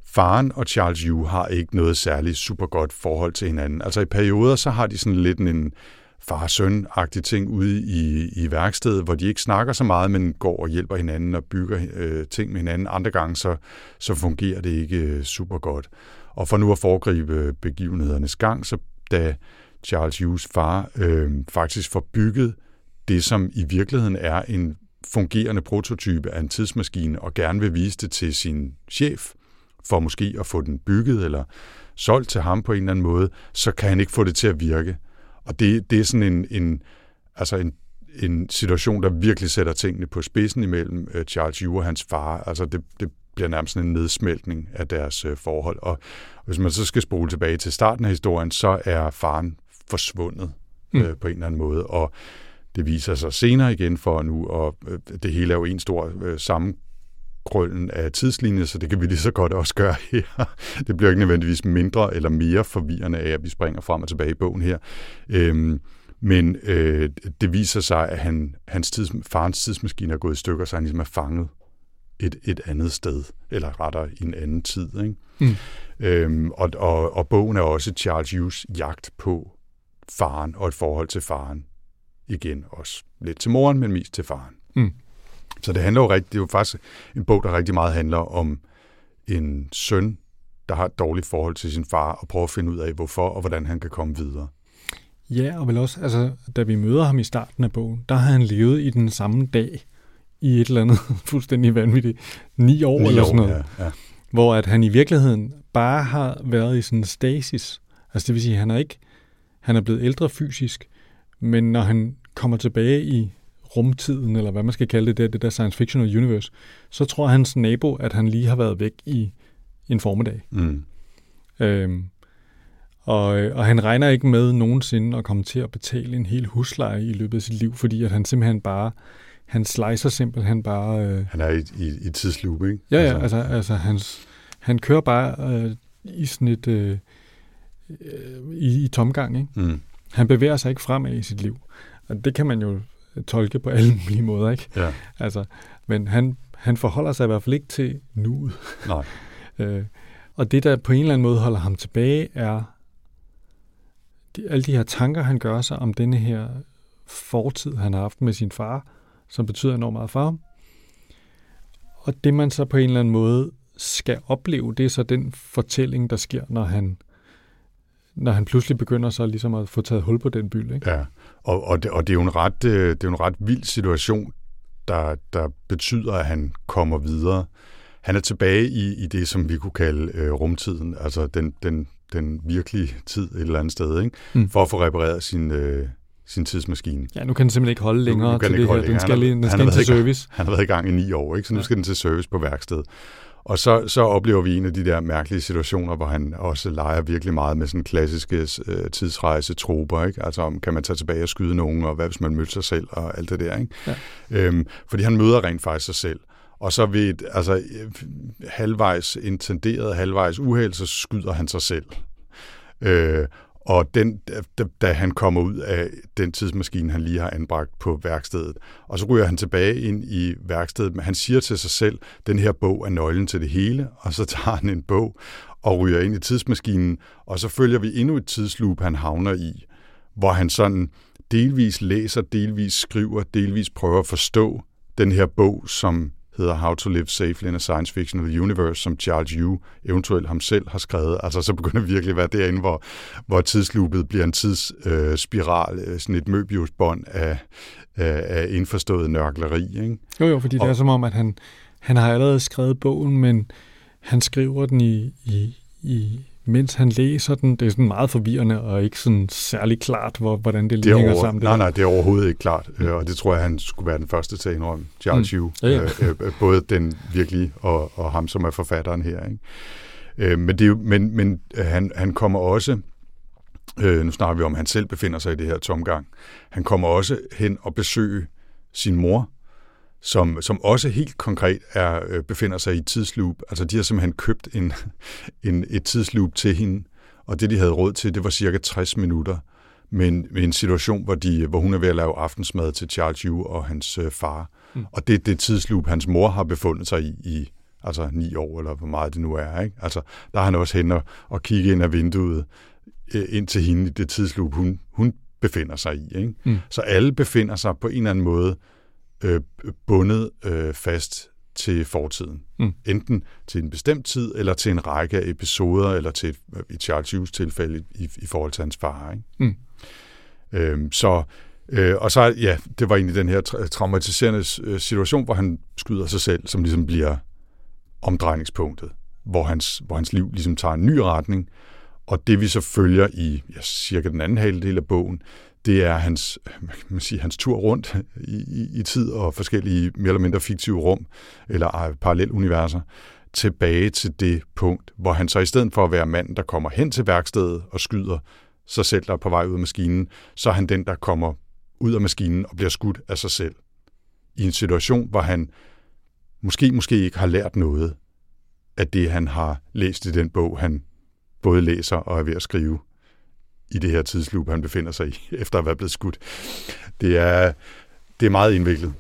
Faren og Charles Yu har ikke noget særligt super godt forhold til hinanden. Altså i perioder, så har de sådan lidt en far-søn-agtig ting ude i, i værkstedet, hvor de ikke snakker så meget, men går og hjælper hinanden og bygger øh, ting med hinanden. Andre gange, så, så fungerer det ikke øh, super godt. Og for nu at foregribe begivenhedernes gang, så da Charles Hughes far øh, faktisk får bygget det, som i virkeligheden er en fungerende prototype af en tidsmaskine, og gerne vil vise det til sin chef, for måske at få den bygget eller solgt til ham på en eller anden måde, så kan han ikke få det til at virke. Og det, det er sådan en, en, altså en, en situation, der virkelig sætter tingene på spidsen imellem uh, Charles Yu og hans far. Altså det, det bliver nærmest sådan en nedsmeltning af deres uh, forhold. Og hvis man så skal spole tilbage til starten af historien, så er faren forsvundet mm. uh, på en eller anden måde. Og det viser sig senere igen for nu, og øh, det hele er jo en stor øh, sammenkrøllen af tidslinjer, så det kan vi lige så godt også gøre her. Det bliver ikke nødvendigvis mindre eller mere forvirrende af, at vi springer frem og tilbage i bogen her. Øhm, men øh, det viser sig, at han, hans tids, farens tidsmaskine er gået i stykker, så han ligesom er fanget et, et andet sted, eller rettere i en anden tid. Ikke? Mm. Øhm, og, og, og bogen er også Charles Hughes jagt på faren og et forhold til faren igen også lidt til moren, men mest til faren. Mm. Så det handler jo rigtig, det er jo faktisk en bog, der rigtig meget handler om en søn, der har et dårligt forhold til sin far, og prøver at finde ud af, hvorfor og hvordan han kan komme videre. Ja, og vel også, altså, da vi møder ham i starten af bogen, der har han levet i den samme dag, i et eller andet fuldstændig vanvittigt, ni år ni eller sådan noget. Ja, ja. Hvor at han i virkeligheden bare har været i sådan en stasis. Altså det vil sige, at han er ikke, han er blevet ældre fysisk, men når han kommer tilbage i rumtiden, eller hvad man skal kalde det, det, det der science fictional universe, så tror hans nabo, at han lige har været væk i en formiddag. Mm. Øhm, og, og han regner ikke med nogensinde at komme til at betale en hel husleje i løbet af sit liv, fordi at han simpelthen bare, han slicer simpelthen bare... Øh, han er i, i, i tidsloop, ikke? Ja, ja, altså, altså, altså hans, han kører bare øh, i sådan et... Øh, øh, i, i tomgang, ikke? Mm. Han bevæger sig ikke fremad i sit liv. Og det kan man jo tolke på alle mulige måder, ikke? Ja. Altså, men han, han forholder sig i hvert fald ikke til nuet. Nej. øh, og det, der på en eller anden måde holder ham tilbage, er de, alle de her tanker, han gør sig om denne her fortid, han har haft med sin far, som betyder enormt meget for ham. Og det, man så på en eller anden måde skal opleve, det er så den fortælling, der sker, når han når han pludselig begynder så ligesom at få taget hul på den by. Ikke? Ja, og, og, det, og det, er jo en ret, øh, det er jo en ret vild situation, der, der betyder, at han kommer videre. Han er tilbage i, i det, som vi kunne kalde øh, rumtiden, altså den, den, den virkelige tid et eller andet sted, ikke? Mm. for at få repareret sin, øh, sin tidsmaskine. Ja, nu kan den simpelthen ikke holde længere nu, nu til det her. Den skal, lige, den skal ind til service. Han har været i gang i ni år, ikke? så nu ja. skal den til service på værkstedet. Og så, så oplever vi en af de der mærkelige situationer, hvor han også leger virkelig meget med sådan klassiske øh, tidsrejsetroper. Ikke? Altså om kan man tage tilbage og skyde nogen, og hvad hvis man møder sig selv, og alt det der. Ikke? Ja. Øhm, fordi han møder rent faktisk sig selv. Og så ved et, altså, halvvejs intenderet, halvvejs uheld, så skyder han sig selv. Øh, og den, da, da han kommer ud af den tidsmaskine, han lige har anbragt på værkstedet, og så ryger han tilbage ind i værkstedet, men han siger til sig selv, den her bog er nøglen til det hele, og så tager han en bog og ryger ind i tidsmaskinen, og så følger vi endnu et tidsloop, han havner i, hvor han sådan delvis læser, delvis skriver, delvis prøver at forstå den her bog, som hedder How to Live Safely in a Science Fictional Universe, som Charles Yu eventuelt ham selv har skrevet. Altså så begynder det virkelig at være derinde, hvor, hvor tidsloopet bliver en tidsspiral, øh, sådan et møbiusbånd af, af, af indforstået nørkleri. Ikke? Jo, jo, fordi og, det er som om, at han, han har allerede skrevet bogen, men han skriver den i, i, i mens han læser den. Det er sådan meget forvirrende og ikke sådan særlig klart, hvor, hvordan det, det hænger over, sammen. Nej, nej, det er overhovedet ikke klart, mm. og det tror jeg, han skulle være den første til at indrømme. Charles mm. Yu, ja, ja. Øh, øh, både den virkelige og, og ham, som er forfatteren her. Ikke? Øh, men det men, men øh, han, han kommer også, øh, nu snakker vi om, at han selv befinder sig i det her tomgang, han kommer også hen og besøge sin mor, som, som også helt konkret er, øh, befinder sig i et tidsloop. Altså de har simpelthen købt en, en, et tidsloop til hende, og det de havde råd til, det var cirka 60 minutter med en, med en situation, hvor, de, hvor hun er ved at lave aftensmad til Charles Yu og hans øh, far. Mm. Og det er det tidsloop, hans mor har befundet sig i, i altså ni år, eller hvor meget det nu er. Ikke? Altså, der er han også hen og, og kigge ind af vinduet øh, ind til hende i det tidsloop, hun, hun befinder sig i. Ikke? Mm. Så alle befinder sig på en eller anden måde øh, bundet øh, fast til fortiden. Mm. Enten til en bestemt tid, eller til en række af episoder, eller til øh, i Charles Hughes tilfælde i, i forhold til hans far. Ikke? Mm. Øhm, så, øh, og så, ja, det var egentlig den her tra- traumatiserende øh, situation, hvor han skyder sig selv, som ligesom bliver omdrejningspunktet, hvor hans, hvor hans liv ligesom tager en ny retning, og det vi så følger i ja, cirka den anden halvdel af bogen, det er hans, man sige, hans tur rundt i, i, i tid og forskellige mere eller mindre fiktive rum eller paralleluniverser tilbage til det punkt, hvor han så i stedet for at være manden, der kommer hen til værkstedet og skyder sig selv, der er på vej ud af maskinen, så er han den, der kommer ud af maskinen og bliver skudt af sig selv. I en situation, hvor han måske, måske ikke har lært noget af det, han har læst i den bog, han både læser og er ved at skrive i det her tidsloop, han befinder sig i, efter at være blevet skudt. Det er, det er meget indviklet.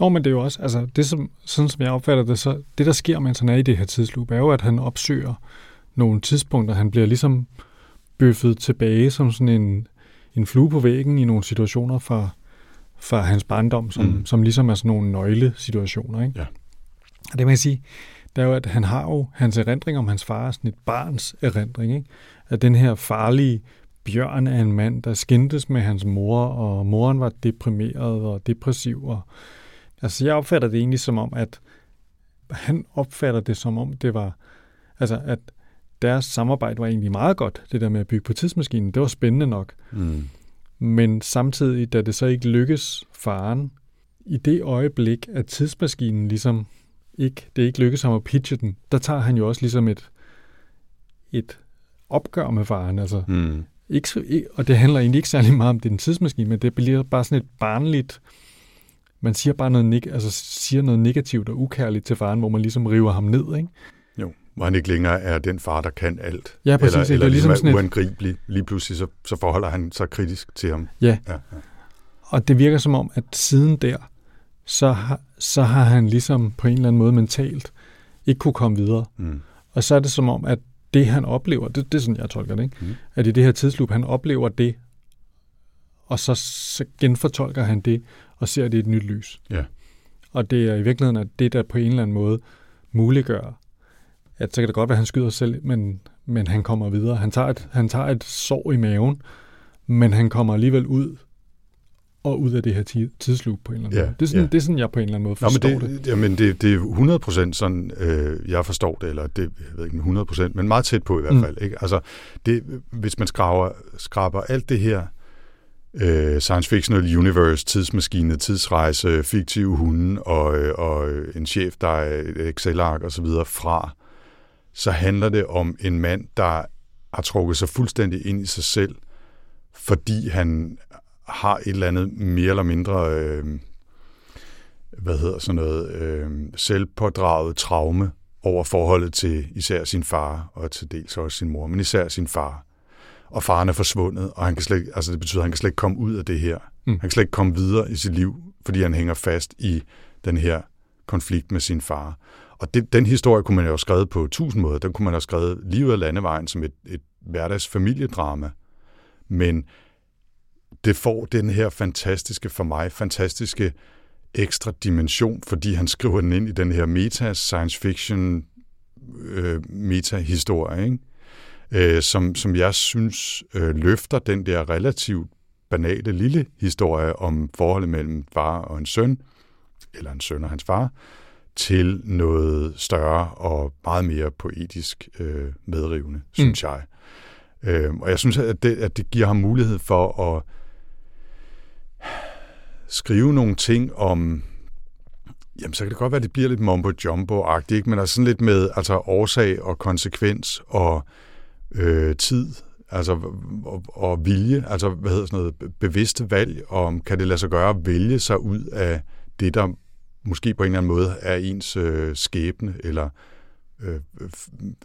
Nå, men det er jo også, altså, det som, sådan som jeg opfatter det, så det der sker, mens han er i det her tidsloop, er jo, at han opsøger nogle tidspunkter, han bliver ligesom bøffet tilbage som sådan en, en flue på væggen i nogle situationer fra, fra hans barndom, som, mm. som ligesom er sådan nogle nøglesituationer. Ikke? Ja. Og det må jeg sige, det er jo, at han har jo hans erindring om hans far, sådan et barns erindring, ikke? at den her farlige Bjørn er en mand, der skændtes med hans mor, og moren var deprimeret og depressiv. Og, altså, jeg opfatter det egentlig som om, at han opfatter det som om, det var, altså, at deres samarbejde var egentlig meget godt, det der med at bygge på tidsmaskinen. Det var spændende nok. Mm. Men samtidig, da det så ikke lykkes faren, i det øjeblik, at tidsmaskinen ligesom ikke, det ikke lykkes ham at pitche den, der tager han jo også ligesom et, et opgør med faren. Altså, mm. Ikke, og det handler egentlig ikke særlig meget om den tidsmaskine, men det bliver bare sådan et barnligt, man siger bare noget, altså siger noget negativt og ukærligt til faren, hvor man ligesom river ham ned, ikke? Jo, hvor han ikke længere er den far, der kan alt. Ja, præcis. Eller, eller ligesom, ligesom er uangribelig. Lige pludselig så, så forholder han sig kritisk til ham. Ja. ja, ja. Og det virker som om, at siden der, så har, så har han ligesom på en eller anden måde mentalt ikke kunne komme videre. Mm. Og så er det som om, at det, han oplever, det, det er sådan, jeg tolker det, ikke? Mm. at i det her tidsloop, han oplever det, og så, så genfortolker han det, og ser det i et nyt lys. Ja. Og det er i virkeligheden at det, der på en eller anden måde muliggør, at så kan det godt være, at han skyder sig selv, men, men han kommer videre. Han tager, et, han tager et sår i maven, men han kommer alligevel ud og ud af det her tidsloop på en eller anden ja, måde. Det er, sådan, ja. det er sådan, jeg på en eller anden måde forstår Nå, men det. det. Jamen, det, det er 100% sådan, øh, jeg forstår det, eller det, jeg ved ikke 100%, men meget tæt på i hvert mm. fald. Mm. Ikke? Altså, det, hvis man skraber, skraber alt det her øh, science fictional universe, tidsmaskine, tidsrejse, fiktive hunde og, øh, og en chef, der er et Excel-ark osv. fra, så handler det om en mand, der har trukket sig fuldstændig ind i sig selv, fordi han har et eller andet mere eller mindre, øh, hvad hedder sådan noget, øh, selvpådraget traume over forholdet til især sin far, og til dels også sin mor, men især sin far. Og faren er forsvundet, og han kan slet, altså det betyder, at han kan slet ikke komme ud af det her. Mm. Han kan slet ikke komme videre i sit liv, fordi han hænger fast i den her konflikt med sin far. Og det, den historie kunne man jo have skrevet på tusind måder. Den kunne man have skrevet lige ud af landevejen som et, et hverdags familiedrama. Men det får den her fantastiske, for mig, fantastiske ekstra dimension, fordi han skriver den ind i den her meta science fiction øh, meta-historie, ikke? Øh, som, som jeg synes øh, løfter den der relativt banale lille historie om forholdet mellem far og en søn, eller en søn og hans far, til noget større og meget mere poetisk øh, medrivende, synes mm. jeg. Øh, og jeg synes, at det, at det giver ham mulighed for at skrive nogle ting om, jamen så kan det godt være, at det bliver lidt mumbo-jumbo-agtigt, men altså sådan lidt med altså årsag og konsekvens og øh, tid, altså og, og vilje, altså hvad hedder sådan noget, bevidste valg, om kan det lade sig gøre at vælge sig ud af det, der måske på en eller anden måde er ens øh, skæbne, eller øh,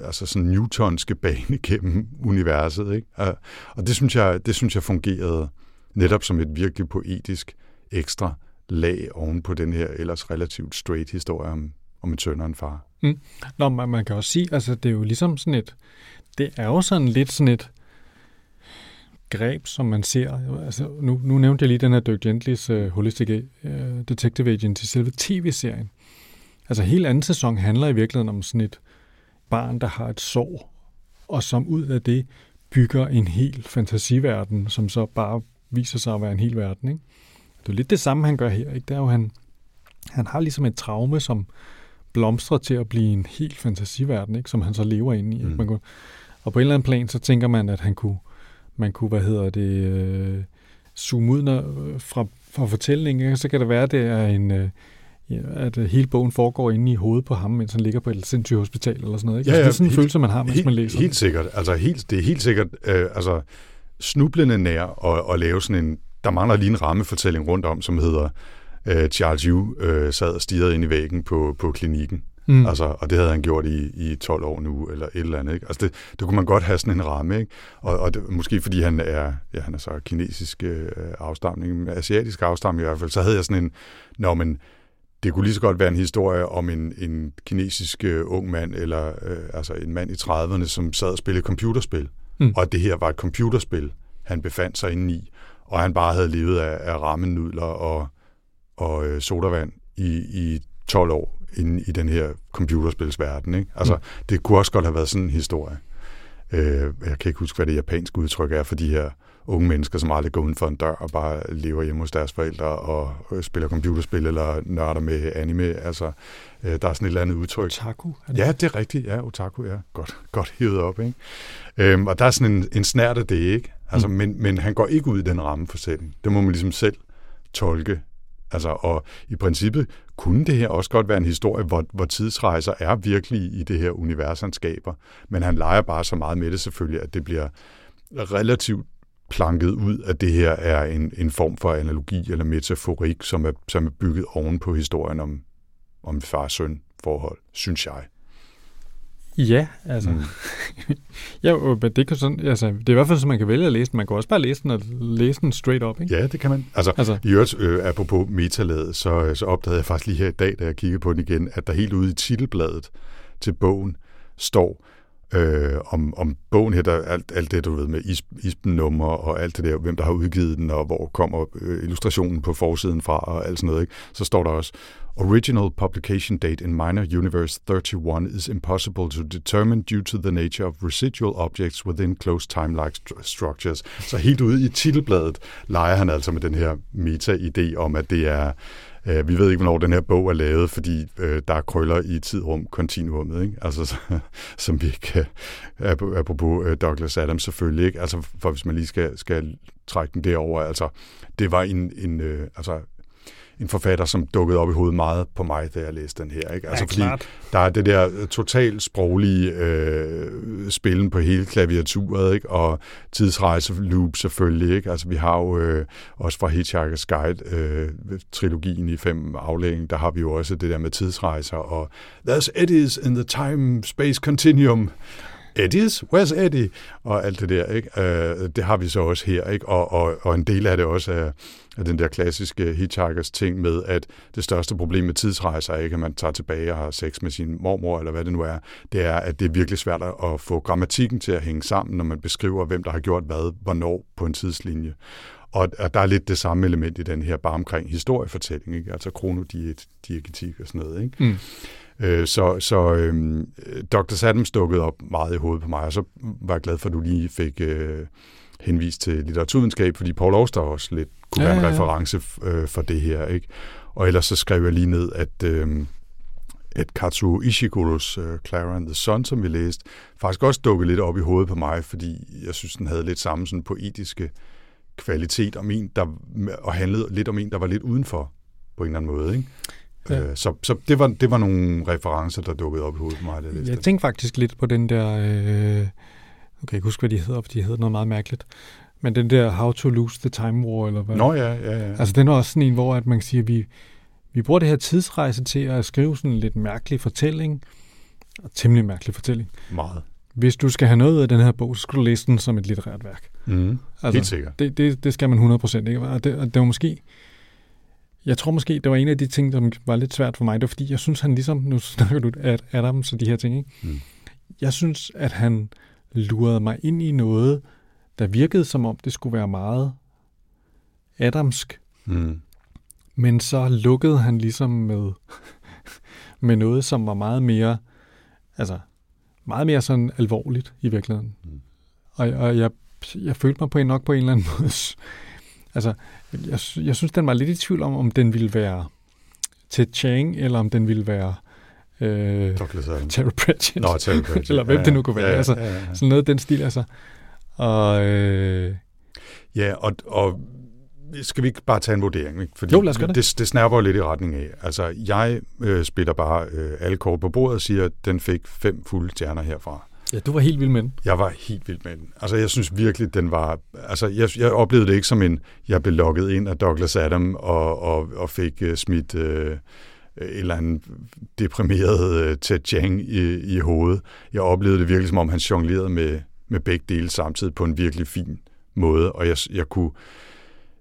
altså sådan newtonske bane gennem universet. Ikke? Og, og det, synes jeg, det synes jeg fungerede netop som et virkelig poetisk ekstra lag oven på den her ellers relativt straight historie om, om en søn og en far. Mm. Nå, man, man kan også sige, altså det er jo ligesom sådan et, det er jo sådan lidt sådan et greb, som man ser. Altså, nu, nu nævnte jeg lige den her Dirk Gentlys uh, Holistic uh, Detective Agent til selve tv-serien. Altså hele anden sæson handler i virkeligheden om sådan et barn, der har et sår, og som ud af det bygger en hel fantasiverden, som så bare viser sig at være en hel verden. Ikke? Det er lidt det samme, han gør her. Ikke? Det er jo, han, han har ligesom et traume, som blomstrer til at blive en helt fantasiverden, ikke? som han så lever inde i. Mm. Man kunne, og på en eller anden plan, så tænker man, at han kunne, man kunne hvad hedder det, øh, zoome ud når, fra, fra fortællingen, så kan det være, at det er en, øh, at hele bogen foregår inde i hovedet på ham, mens han ligger på et sindssygt hospital eller sådan noget. Ikke? Ja, ja, altså, det er sådan en helt, følelse, man har, mens helt, man læser. Helt sikkert. Altså, helt, det er helt sikkert øh, altså, snublende nær at, at lave sådan en... Der mangler lige en rammefortælling rundt om, som hedder øh, Charles Yu øh, sad og stirrede ind i væggen på, på klinikken. Mm. Altså, og det havde han gjort i, i 12 år nu, eller et eller andet. Ikke? Altså det, det kunne man godt have sådan en ramme. Ikke? Og, og det, måske fordi han er, ja, han er så kinesisk øh, afstamning, asiatisk afstamning i hvert fald, så havde jeg sådan en, når man, det kunne lige så godt være en historie om en, en kinesisk øh, ung mand, eller øh, altså en mand i 30'erne, som sad og spillede computerspil. Mm. Og at det her var et computerspil, han befandt sig inde i, og han bare havde levet af, af rammenudler og, og øh, sodavand i, i 12 år inde i den her computerspilsverden. Ikke? Altså, mm. det kunne også godt have været sådan en historie. Øh, jeg kan ikke huske, hvad det japanske udtryk er for de her unge mennesker, som aldrig går uden for en dør og bare lever hjemme hos deres forældre og spiller computerspil eller nørder med anime. Altså, øh, der er sådan et eller andet udtryk. Otaku? Er det? Ja, det er rigtigt. Ja, otaku, ja. Godt, godt hivet op, ikke? Øhm, og der er sådan en, en snært af det, ikke? Altså, mm. men, men han går ikke ud i den rammeforsætning. Det må man ligesom selv tolke Altså, og i princippet kunne det her også godt være en historie, hvor, hvor tidsrejser er virkelig i det her univers, han skaber. Men han leger bare så meget med det selvfølgelig, at det bliver relativt planket ud, at det her er en, en form for analogi eller metaforik, som er, som er bygget oven på historien om, om far-søn forhold, synes jeg. Ja, altså. Mm. ja, men det, kan sådan, altså, det er i hvert fald, så man kan vælge at læse den. Man kan også bare læse den og læse den straight up, ikke? Ja, det kan man. Altså, altså. i øvrigt, øh, apropos metalaget, så, så opdagede jeg faktisk lige her i dag, da jeg kiggede på den igen, at der helt ude i titelbladet til bogen står, øh, om, om bogen her, der alt, alt det, du ved, med is, ispenummer og alt det der, hvem der har udgivet den, og hvor kommer øh, illustrationen på forsiden fra, og alt sådan noget, ikke? så står der også, Original publication date in Minor Universe 31 is impossible to determine due to the nature of residual objects within closed time-like st- structures. Så helt ude i titelbladet leger han altså med den her meta-idé om, at det er Øh, vi ved ikke, hvornår den her bog er lavet, fordi øh, der er krøller i tidrum kontinuumet, ikke? Altså, så, som vi kan, øh, apropos øh, Douglas Adams selvfølgelig, ikke? Altså, for hvis man lige skal, skal trække den derover, altså, det var en, en øh, altså, en forfatter, som dukkede op i hovedet meget på mig, da jeg læste den her. Ikke? Altså, ja, fordi klart. der er det der totalt sproglige øh, spillen på hele klaviaturet, ikke? og tidsrejseloop selvfølgelig. Ikke? Altså, vi har jo øh, også fra Hitchhiker's Guide, øh, trilogien i fem aflægning, der har vi jo også det der med tidsrejser, og There's eddies in the time-space continuum. Eddies? Where's Eddie? Og alt det der, ikke? Øh, det har vi så også her, ikke? Og, og, og en del af det også er, er den der klassiske hitchhikers ting med, at det største problem med tidsrejser er ikke, at man tager tilbage og har sex med sin mormor, eller hvad det nu er. Det er, at det er virkelig svært at få grammatikken til at hænge sammen, når man beskriver, hvem der har gjort hvad, hvornår på en tidslinje. og, og der er lidt det samme element i den her, bare omkring historiefortælling, ikke? altså kronodiegetik og sådan noget. Ikke? Mm. Øh, så så øh, Dr. Sadams dukkede op meget i hovedet på mig, og så var jeg glad for, at du lige fik øh, henvist til litteraturvidenskab, fordi Paul Auster også lidt kunne Ja, være en ja, ja. reference øh, for det her. ikke. Og ellers så skrev jeg lige ned, at, øh, at Katsuo Ishiguros øh, Clara and the Sun, som vi læste, faktisk også dukkede lidt op i hovedet på mig, fordi jeg synes, den havde lidt samme sådan poetiske kvalitet om en, der, og handlede lidt om en, der var lidt udenfor på en eller anden måde. Ikke? Ja. Øh, så så det, var, det var nogle referencer, der dukkede op i hovedet på mig, da jeg det. tænkte faktisk lidt på den der... Øh, nu kan jeg ikke huske, hvad de hedder, for de hedder noget meget mærkeligt. Men den der How to Lose the Time War, eller hvad? Nå ja, ja, ja. Altså, den er også sådan en, hvor at man kan sige, at vi, vi bruger det her tidsrejse til at skrive sådan en lidt mærkelig fortælling. Og temmelig mærkelig fortælling. Meget. Hvis du skal have noget ud af den her bog, så skal du læse den som et litterært værk. Mm. Altså, Helt sikkert. Det, det, det skal man 100% ikke? Og det, og det var måske... Jeg tror måske, det var en af de ting, som var lidt svært for mig. Det var fordi, jeg synes, han ligesom... Nu snakker du at Adams og de her ting, ikke? Mm. Jeg synes, at han lurede mig ind i noget, der virkede som om, det skulle være meget Adamsk. Mm. Men så lukkede han ligesom med, med noget, som var meget mere, altså meget mere sådan alvorligt i virkeligheden. Mm. Og, og jeg, jeg følte mig på en nok på en eller anden måde. Altså, jeg, jeg synes, den var lidt i tvivl om, om den ville være til Chang, eller om den ville være øh, Douglas. Terry Pratchett. Nå, Terry Pratchett. Eller hvem det nu kunne være, Ja, ja, altså. ja, ja. Sådan noget den stil, altså. Og øh, Ja, og, og skal vi ikke bare tage en vurdering? Ikke? Fordi Jo, lad os gøre det. det. Det snærper jo lidt i retning af. Altså, jeg øh, spiller bare øh, alle kort på bordet og siger, at den fik fem fulde stjerner herfra ja, du var helt vild med den. Jeg var helt vild med den. Altså, jeg synes virkelig, den var... Altså, jeg, jeg oplevede det ikke som en... Jeg blev lukket ind af Douglas Adam og, og, og fik uh, smidt uh, et eller andet deprimeret uh, Ted Chiang i, i hovedet. Jeg oplevede det virkelig, som om han jonglerede med, med begge dele samtidig på en virkelig fin måde, og jeg, jeg kunne...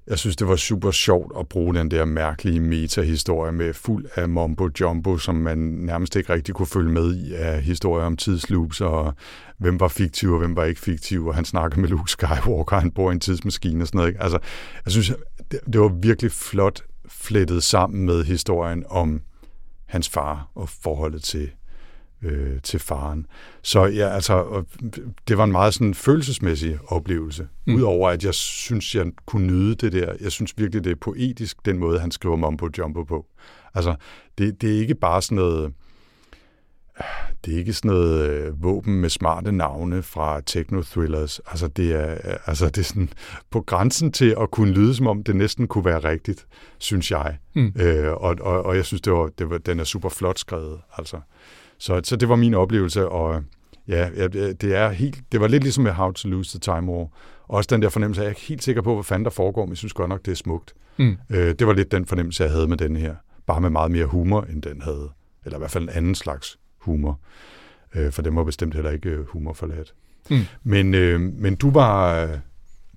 Jeg synes, det var super sjovt at bruge den der mærkelige metahistorie med fuld af mombo jumbo, som man nærmest ikke rigtig kunne følge med i af historier om tidsloops og hvem var fiktiv og hvem var ikke fiktiv, og han snakker med Luke Skywalker, han bor i en tidsmaskine og sådan noget. Ikke? Altså, jeg synes, det var virkelig flot flettet sammen med historien om hans far og forholdet til, øh, til faren. Så ja, altså, det var en meget sådan følelsesmæssig oplevelse. Mm. Udover at jeg synes, jeg kunne nyde det der. Jeg synes virkelig, det er poetisk, den måde, han skriver Mumbo Jumbo på. Altså, det, det er ikke bare sådan noget det er ikke sådan noget øh, våben med smarte navne fra techno-thrillers. Altså det, er, øh, altså, det er sådan på grænsen til at kunne lyde, som om det næsten kunne være rigtigt, synes jeg. Mm. Øh, og, og, og jeg synes, det var, det var, den er super flot skrevet. Altså. Så, så det var min oplevelse, og ja, ja, det er helt, det var lidt ligesom med How to Lose the Time War. Også den der fornemmelse, jeg er ikke helt sikker på, hvad fanden der foregår, men jeg synes godt nok, det er smukt. Mm. Øh, det var lidt den fornemmelse, jeg havde med den her. Bare med meget mere humor, end den havde. Eller i hvert fald en anden slags humor. Øh, for den var bestemt heller ikke øh, humorforladt. Mm. Men, øh, men du var... øh,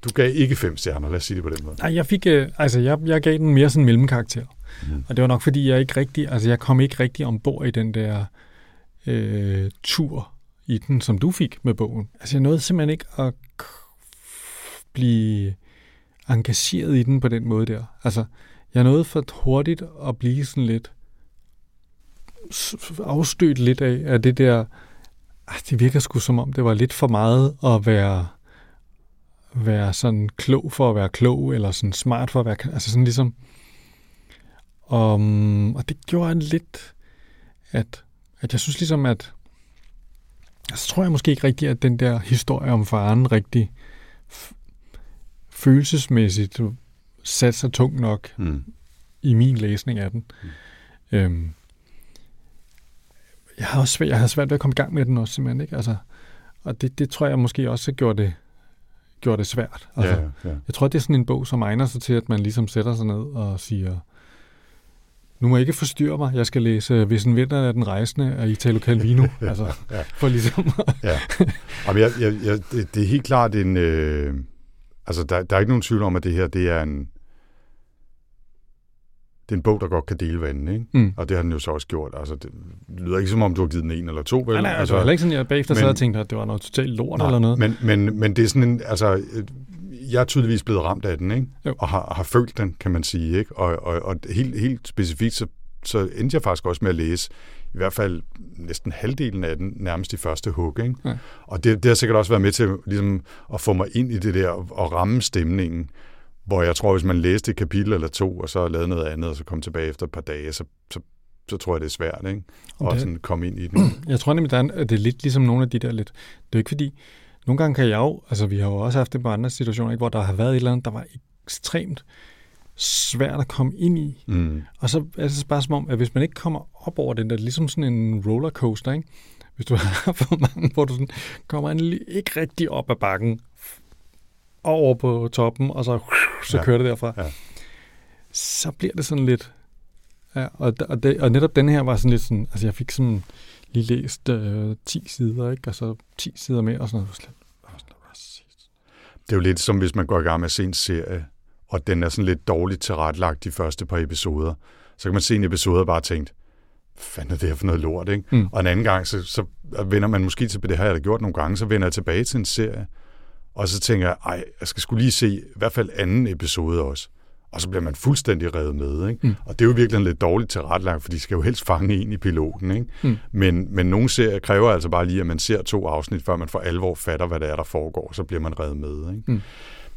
Du gav ikke fem stjerner, lad os sige det på den måde. Nej, jeg fik, øh, altså jeg, jeg gav den mere sådan en mellemkarakter. Mm. Og det var nok fordi, jeg ikke rigtig, altså jeg kom ikke rigtig ombord i den der øh, tur i den, som du fik med bogen. Altså jeg nåede simpelthen ikke at blive engageret i den på den måde der. Altså jeg nåede for hurtigt at blive sådan lidt afstødt lidt af, af det der, ah, det virker sgu som om, det var lidt for meget at være være sådan klog for at være klog, eller sådan smart for at være... Altså sådan ligesom... Um, og det gjorde en lidt, at, at jeg synes ligesom, at... Så tror jeg måske ikke rigtigt, at den der historie om faren rigtig følelsesmæssigt satte sig tungt nok Mm. i min læsning af den. Mm. Øhm, jeg har også svært, jeg havde svært ved at komme i gang med den også simpelthen, ikke? Altså, og det, det tror jeg måske også gjorde det, gjorde det svært. Altså, Ja, ja. Jeg tror, det er sådan en bog, som egner sig til, at man ligesom sætter sig ned og siger, nu må jeg ikke forstyrre mig, jeg skal læse Hvis en vinter er den rejsende af Italo Calvino. altså, ja. for ligesom ja. Jamen, jeg, jeg, jeg, det, det er helt klart en... Øh, altså, der, der er ikke nogen tvivl om, at det her, det er en... Det er en bog, der godt kan dele vandene, ikke? Mm. Og det har den jo så også gjort. Altså, det lyder ikke som om, du har givet den en eller to, vel? Nej, nej, altså, det var heller ikke sådan, jeg bagefter men- sad og tænkte, at det var noget totalt lort Nej, eller noget. Men, men, men det er sådan en, altså, øh, jeg er tydeligvis blevet ramt af den, ikke? Jo. og har, har følt den, kan man sige. Ikke? Og, og, og helt, helt specifikt, så, så endte jeg faktisk også med at læse i hvert fald næsten halvdelen af den, nærmest i første hug. Ikke? Ja. Og det, det har sikkert også været med til ligesom, at få mig ind i det der og ramme stemningen, hvor jeg tror, hvis man læste et kapitel eller to, og så lavede noget andet, og så kom tilbage efter et par dage, så, så, så tror jeg, det er svært, ikke? Og Det- sådan komme ind i den. Jeg tror nemlig, at det er lidt ligesom nogle af de der lidt... Det er jo ikke fordi... Nogle gange kan jeg jo... Altså, vi har jo også haft det på andre situationer, ikke, hvor der har været et eller andet, der var ekstremt svært at komme ind i. Mm. Og så er det bare som om, at hvis man ikke kommer op over den der, ligesom sådan en rollercoaster, ikke? Hvis du har for mange, hvor du sådan kommer en, ikke rigtig op ad bakken, over på toppen, og så, så ja. kører det derfra. Ja. Så bliver det sådan lidt... Ja, og, og, det, og netop den her var sådan lidt sådan... Altså, jeg fik sådan lige læst øh, 10 sider, ikke? Og så 10 sider mere, og sådan noget. Det er jo lidt som, hvis man går i gang med at se en serie, og den er sådan lidt dårligt tilrettelagt de første par episoder. Så kan man se en episode og bare tænkt, fanden er det her for noget lort, ikke? Mm. Og en anden gang, så, så vender man måske til, det har jeg da gjort nogle gange, så vender jeg tilbage til en serie, og så tænker jeg, ej, jeg skal skulle lige se i hvert fald anden episode også. Og så bliver man fuldstændig revet med, ikke? Mm. Og det er jo virkelig lidt dårligt tilrettelagt, for de skal jo helst fange en i piloten, ikke? Mm. Men, men nogle serier kræver altså bare lige, at man ser to afsnit, før man for alvor fatter, hvad det er, der foregår, så bliver man revet med, ikke? Mm.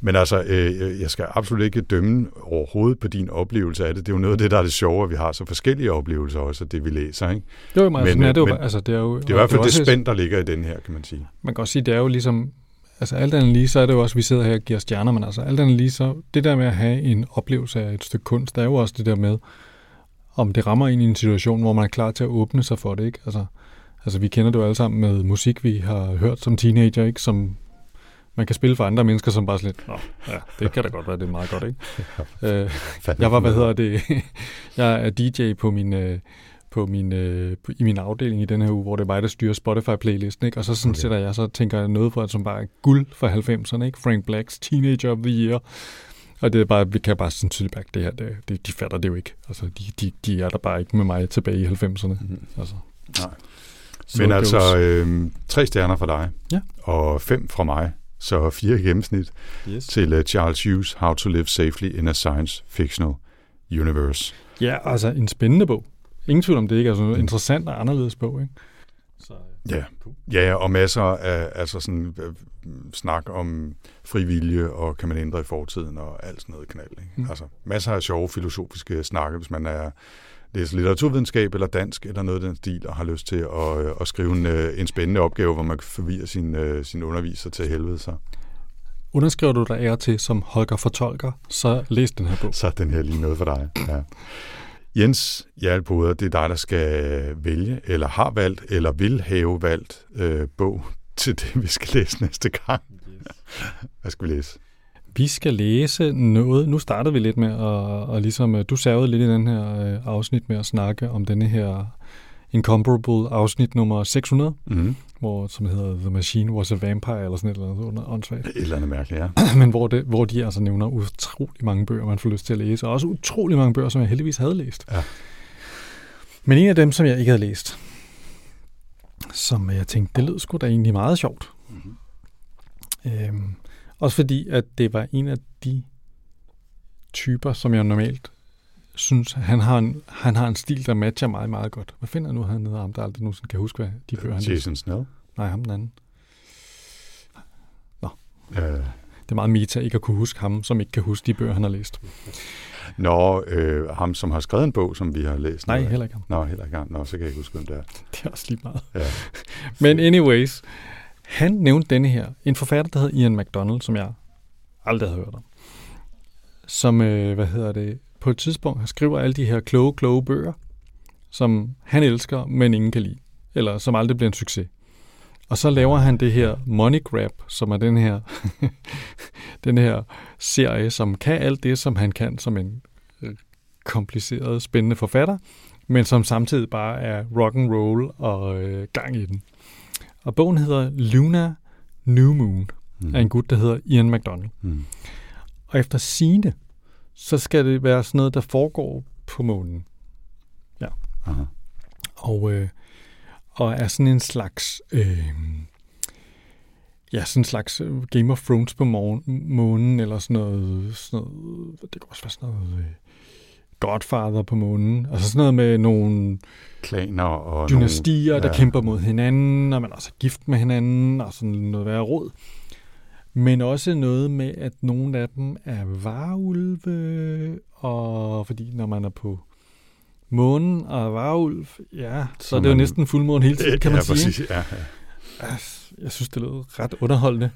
Men altså, øh, jeg skal absolut ikke dømme overhovedet på din oplevelse af det. Det er jo noget af det, der er det sjove, at vi har så forskellige oplevelser også, af det vi læser. Ikke? det var jo meget, Men, sådan er det jo, men- altså, det er jo, Det er i hvert fald det spænd, der ligger i den her, kan man sige. man kan også sige, det er jo ligesom, altså alt andet lige, så er det jo også, vi sidder her og giver stjerner, men altså alt andet lige, så det der med at have en oplevelse af et stykke kunst, der er jo også det der med, om det rammer ind i en situation, hvor man er klar til at åbne sig for det, ikke? Altså, altså vi kender det jo alle sammen med musik, vi har hørt som teenager, ikke? Som man kan spille for andre mennesker, som bare sådan lidt, Nå, ja, det kan da godt være, det er meget godt, ikke? øh, Fanden jeg var, hvad hedder det, jeg er DJ på min, øh, på min, øh, på- i min afdeling i den her uge, hvor det er mig, der styrer Spotify-playlisten, ikke? Og så sådan Okay. sætter jeg, så tænker jeg noget for, som bare er guld for 90'erne, ikke? Frank Blacks Teenager of the Year. Og det er bare, vi kan bare sådan tydeligt mærke, det her, det, det, de fatter det jo ikke. Altså, de, de, de er der bare ikke med mig tilbage i 90'erne. Mhm. Altså. Nej. So Men altså, øh, tre stjerner fra dig, Ja. og fem fra mig, så fire i gennemsnit yes. til uh, Charles Hughes, How to Live Safely in a Science Fictional Universe. Ja, altså en spændende bog. Ingen tvivl om det, ikke? Altså en Mm. interessant og anderledes bog, ikke? Så, Ja. Ja, og masser af altså sådan, øh, snak om frivillige, og kan man ændre i fortiden, og alt sådan noget knald. Ikke? Mm. Altså masser af sjove filosofiske snakke, hvis man er læser litteraturvidenskab eller dansk eller noget af den stil, og har lyst til at, øh, at skrive en, øh, en spændende opgave, hvor man kan forvirre sin, øh, sin underviser til helvede. Så, Underskriver du dig ære til som Holger Fortolker, så læs den her bog. så er den her lige noget for dig. Ja. Jens Hjalpoder, det er dig, der skal vælge, eller har valgt, eller vil have valgt øh, bog til det, vi skal læse næste gang. Hvad skal vi læse? Vi skal læse noget. Nu startede vi lidt med at, og ligesom, øh, du savede lidt i den her øh, afsnit med at snakke om denne her Incomparable afsnit nummer 600, Mm-hmm. Hvor, som hedder The Machine Was a Vampire, eller sådan et eller andet under åndssvagt. Et eller andet mærkeligt, ja. Men hvor, det, hvor de altså nævner utrolig mange bøger, man får lyst til at læse, og også utrolig mange bøger, som jeg heldigvis havde læst. Ja. Men en af dem, som jeg ikke havde læst, som jeg tænkte, det lød sgu da egentlig meget sjovt. Mhm. Øhm, også fordi, at det var en af de typer, som jeg normalt synes, han har en, han har en stil, der matcher mig meget godt. Hvad finder nu, han hedder ham, der aldrig nogensinde kan huske, hvad de bøger, han? Jason Snell. Nej, ham den anden. Øh, Det er meget meta ikke at kunne huske ham, som ikke kan huske de bøger, han har læst. Nå, øh, ham, som har skrevet en bog, som vi har læst. Nej, heller ikke ham. Nå, heller ikke ham. Nå, så kan jeg ikke huske, hvem det er. Det er også lige meget. Ja. Men anyways, han nævnte denne her. En forfatter, der hedder Ian MacDonald, som jeg aldrig havde hørt om. Som, øh, hvad hedder det, på et tidspunkt skriver alle de her kloge, kloge bøger, som han elsker, men ingen kan lide. Eller som aldrig bliver en succes. Og så laver han det her Money Grab, som er den her, den her serie, som kan alt det, som han kan som en øh, kompliceret, spændende forfatter, men som samtidig bare er rock and roll og øh, gang i den. Og bogen hedder Luna New Moon Mm. af en gut, der hedder Ian MacDonald. Mm. Og efter sine, så skal det være sådan noget, der foregår på månen. Aha. Og, øh, og er sådan en slags øh, ja, sådan en slags øh, Game of Thrones på morgen, månen, eller sådan noget, sådan noget, det kan også være sådan noget øh, Godfather på månen, altså sådan noget med nogle Klaner og dynastier, nogle, der kæmper mod hinanden, og man er også gift med hinanden, og sådan noget værre råd. Men også noget med, at nogle af dem er varulve, og fordi når man er på månen og varulv, ja, så, Så er det jo man- næsten fuldmåne hele tiden, kan man ja, sige. Præcis, ja, ja. Altså, Jeg synes, det lød ret underholdende.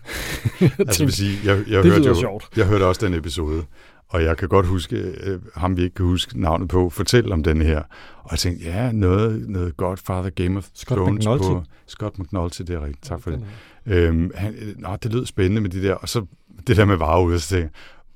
jeg Altså, jeg vil tænkte, sige, jeg, jeg, det hørte jo, sjovt. jeg hørte også den episode, og jeg kan godt huske, øh, ham vi ikke kan huske navnet på, fortælle om den her. Og jeg tænkte, ja, noget, noget Godfather Game of Scott Thrones McNulty. på... Scott McNulty, det er rigtigt. Tak for det. Øhm, han, øh, nå, det lød spændende med de der, og så det der med så jeg,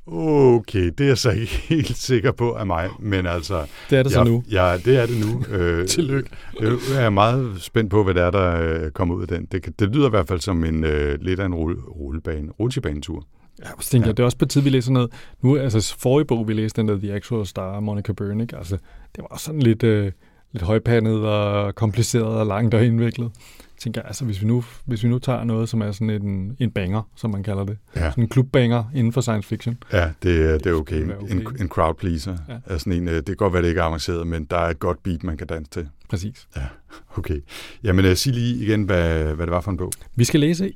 okay, det er jeg så ikke helt sikker på af mig, men altså... Det er det så jeg, nu. Ja, det er det nu. Øh, Tillykke. Jeg er meget spændt på, hvad det er, der øh, kommer ud af den. Det, det lyder i hvert fald som en øh, lidt af en rulle, rullebane, rutsjebanetur. Ja, så tænker Ja. jeg, det er også på tid, vi læser noget. Nu, altså forrige bog, vi læste, den der The Actual Star, Monica Burnick, altså, det var sådan lidt, øh, lidt højpandet og kompliceret og langt og indviklet. Jeg tænker, altså, hvis vi, nu, hvis vi nu tager noget, som er sådan en, en banger, som man kalder det, Ja, sådan en klubbanger inden for science fiction, ja det, er- det er okay. Det være En, okay. en crowd pleaser. Ja. Ja. Er sådan en, øh, det kan godt være, det ikke er avanceret, men der er et godt beat, man kan danse til. præcis. Okay. Jamen, øh, sig lige igen, hvad, hvad det var for en bog. Vi skal læse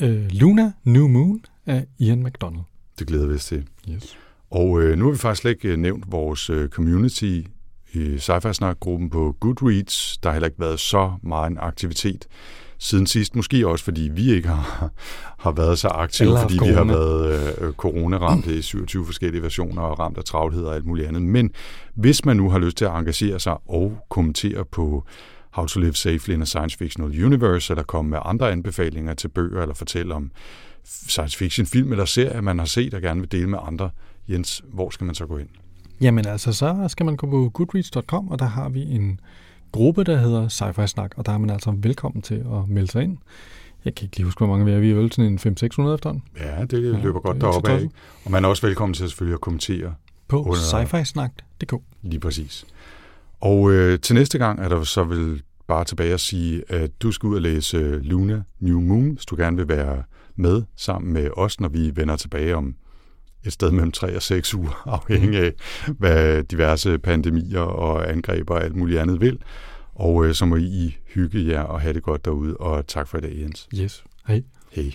øh, Luna New Moon af Ian McDonald. Det glæder vi os til. Yes. Og øh, nu har vi faktisk slet ikke øh, nævnt vores øh, community i sci gruppen på Goodreads. Der har heller ikke været så meget en aktivitet siden sidst. Måske også, fordi vi ikke har, har været så aktive, Eller fordi vi har corona. været øh, corona-ramt i 27 forskellige versioner og ramt af travlhed og alt muligt andet. Men hvis man nu har lyst til at engagere sig og kommentere på How to Live Safely in a Science Fictional Universe, eller komme med andre anbefalinger til bøger, eller fortælle om science fiction film eller serier, man har set og gerne vil dele med andre, Jens, hvor skal man så gå ind? Jamen altså, så skal man gå på goodreads.com, og der har vi en gruppe, der hedder Sci-Fi Snak, og der er man altså velkommen til at melde sig ind. Jeg kan ikke lige huske, hvor mange vi er. Vi er vel sådan en 500-600 efterhånden Ja, det Ja, ja, løber er godt deroppe af. Og man er også velkommen til selvfølgelig at kommentere på Under- sci-fi-snak.dk. lige præcis. Og øh, til næste gang er der så vel bare tilbage at sige, at du skal ud og læse øh, Luna New Moon, hvis du gerne vil være med sammen med os, når vi vender tilbage om et sted mellem 3 og 6 uger, afhængig af, hvad diverse pandemier og angreb og alt muligt andet vil. Og øh, så må I hygge jer og have det godt derude, og tak for i dag, Jens. Yes. Hej. Hej.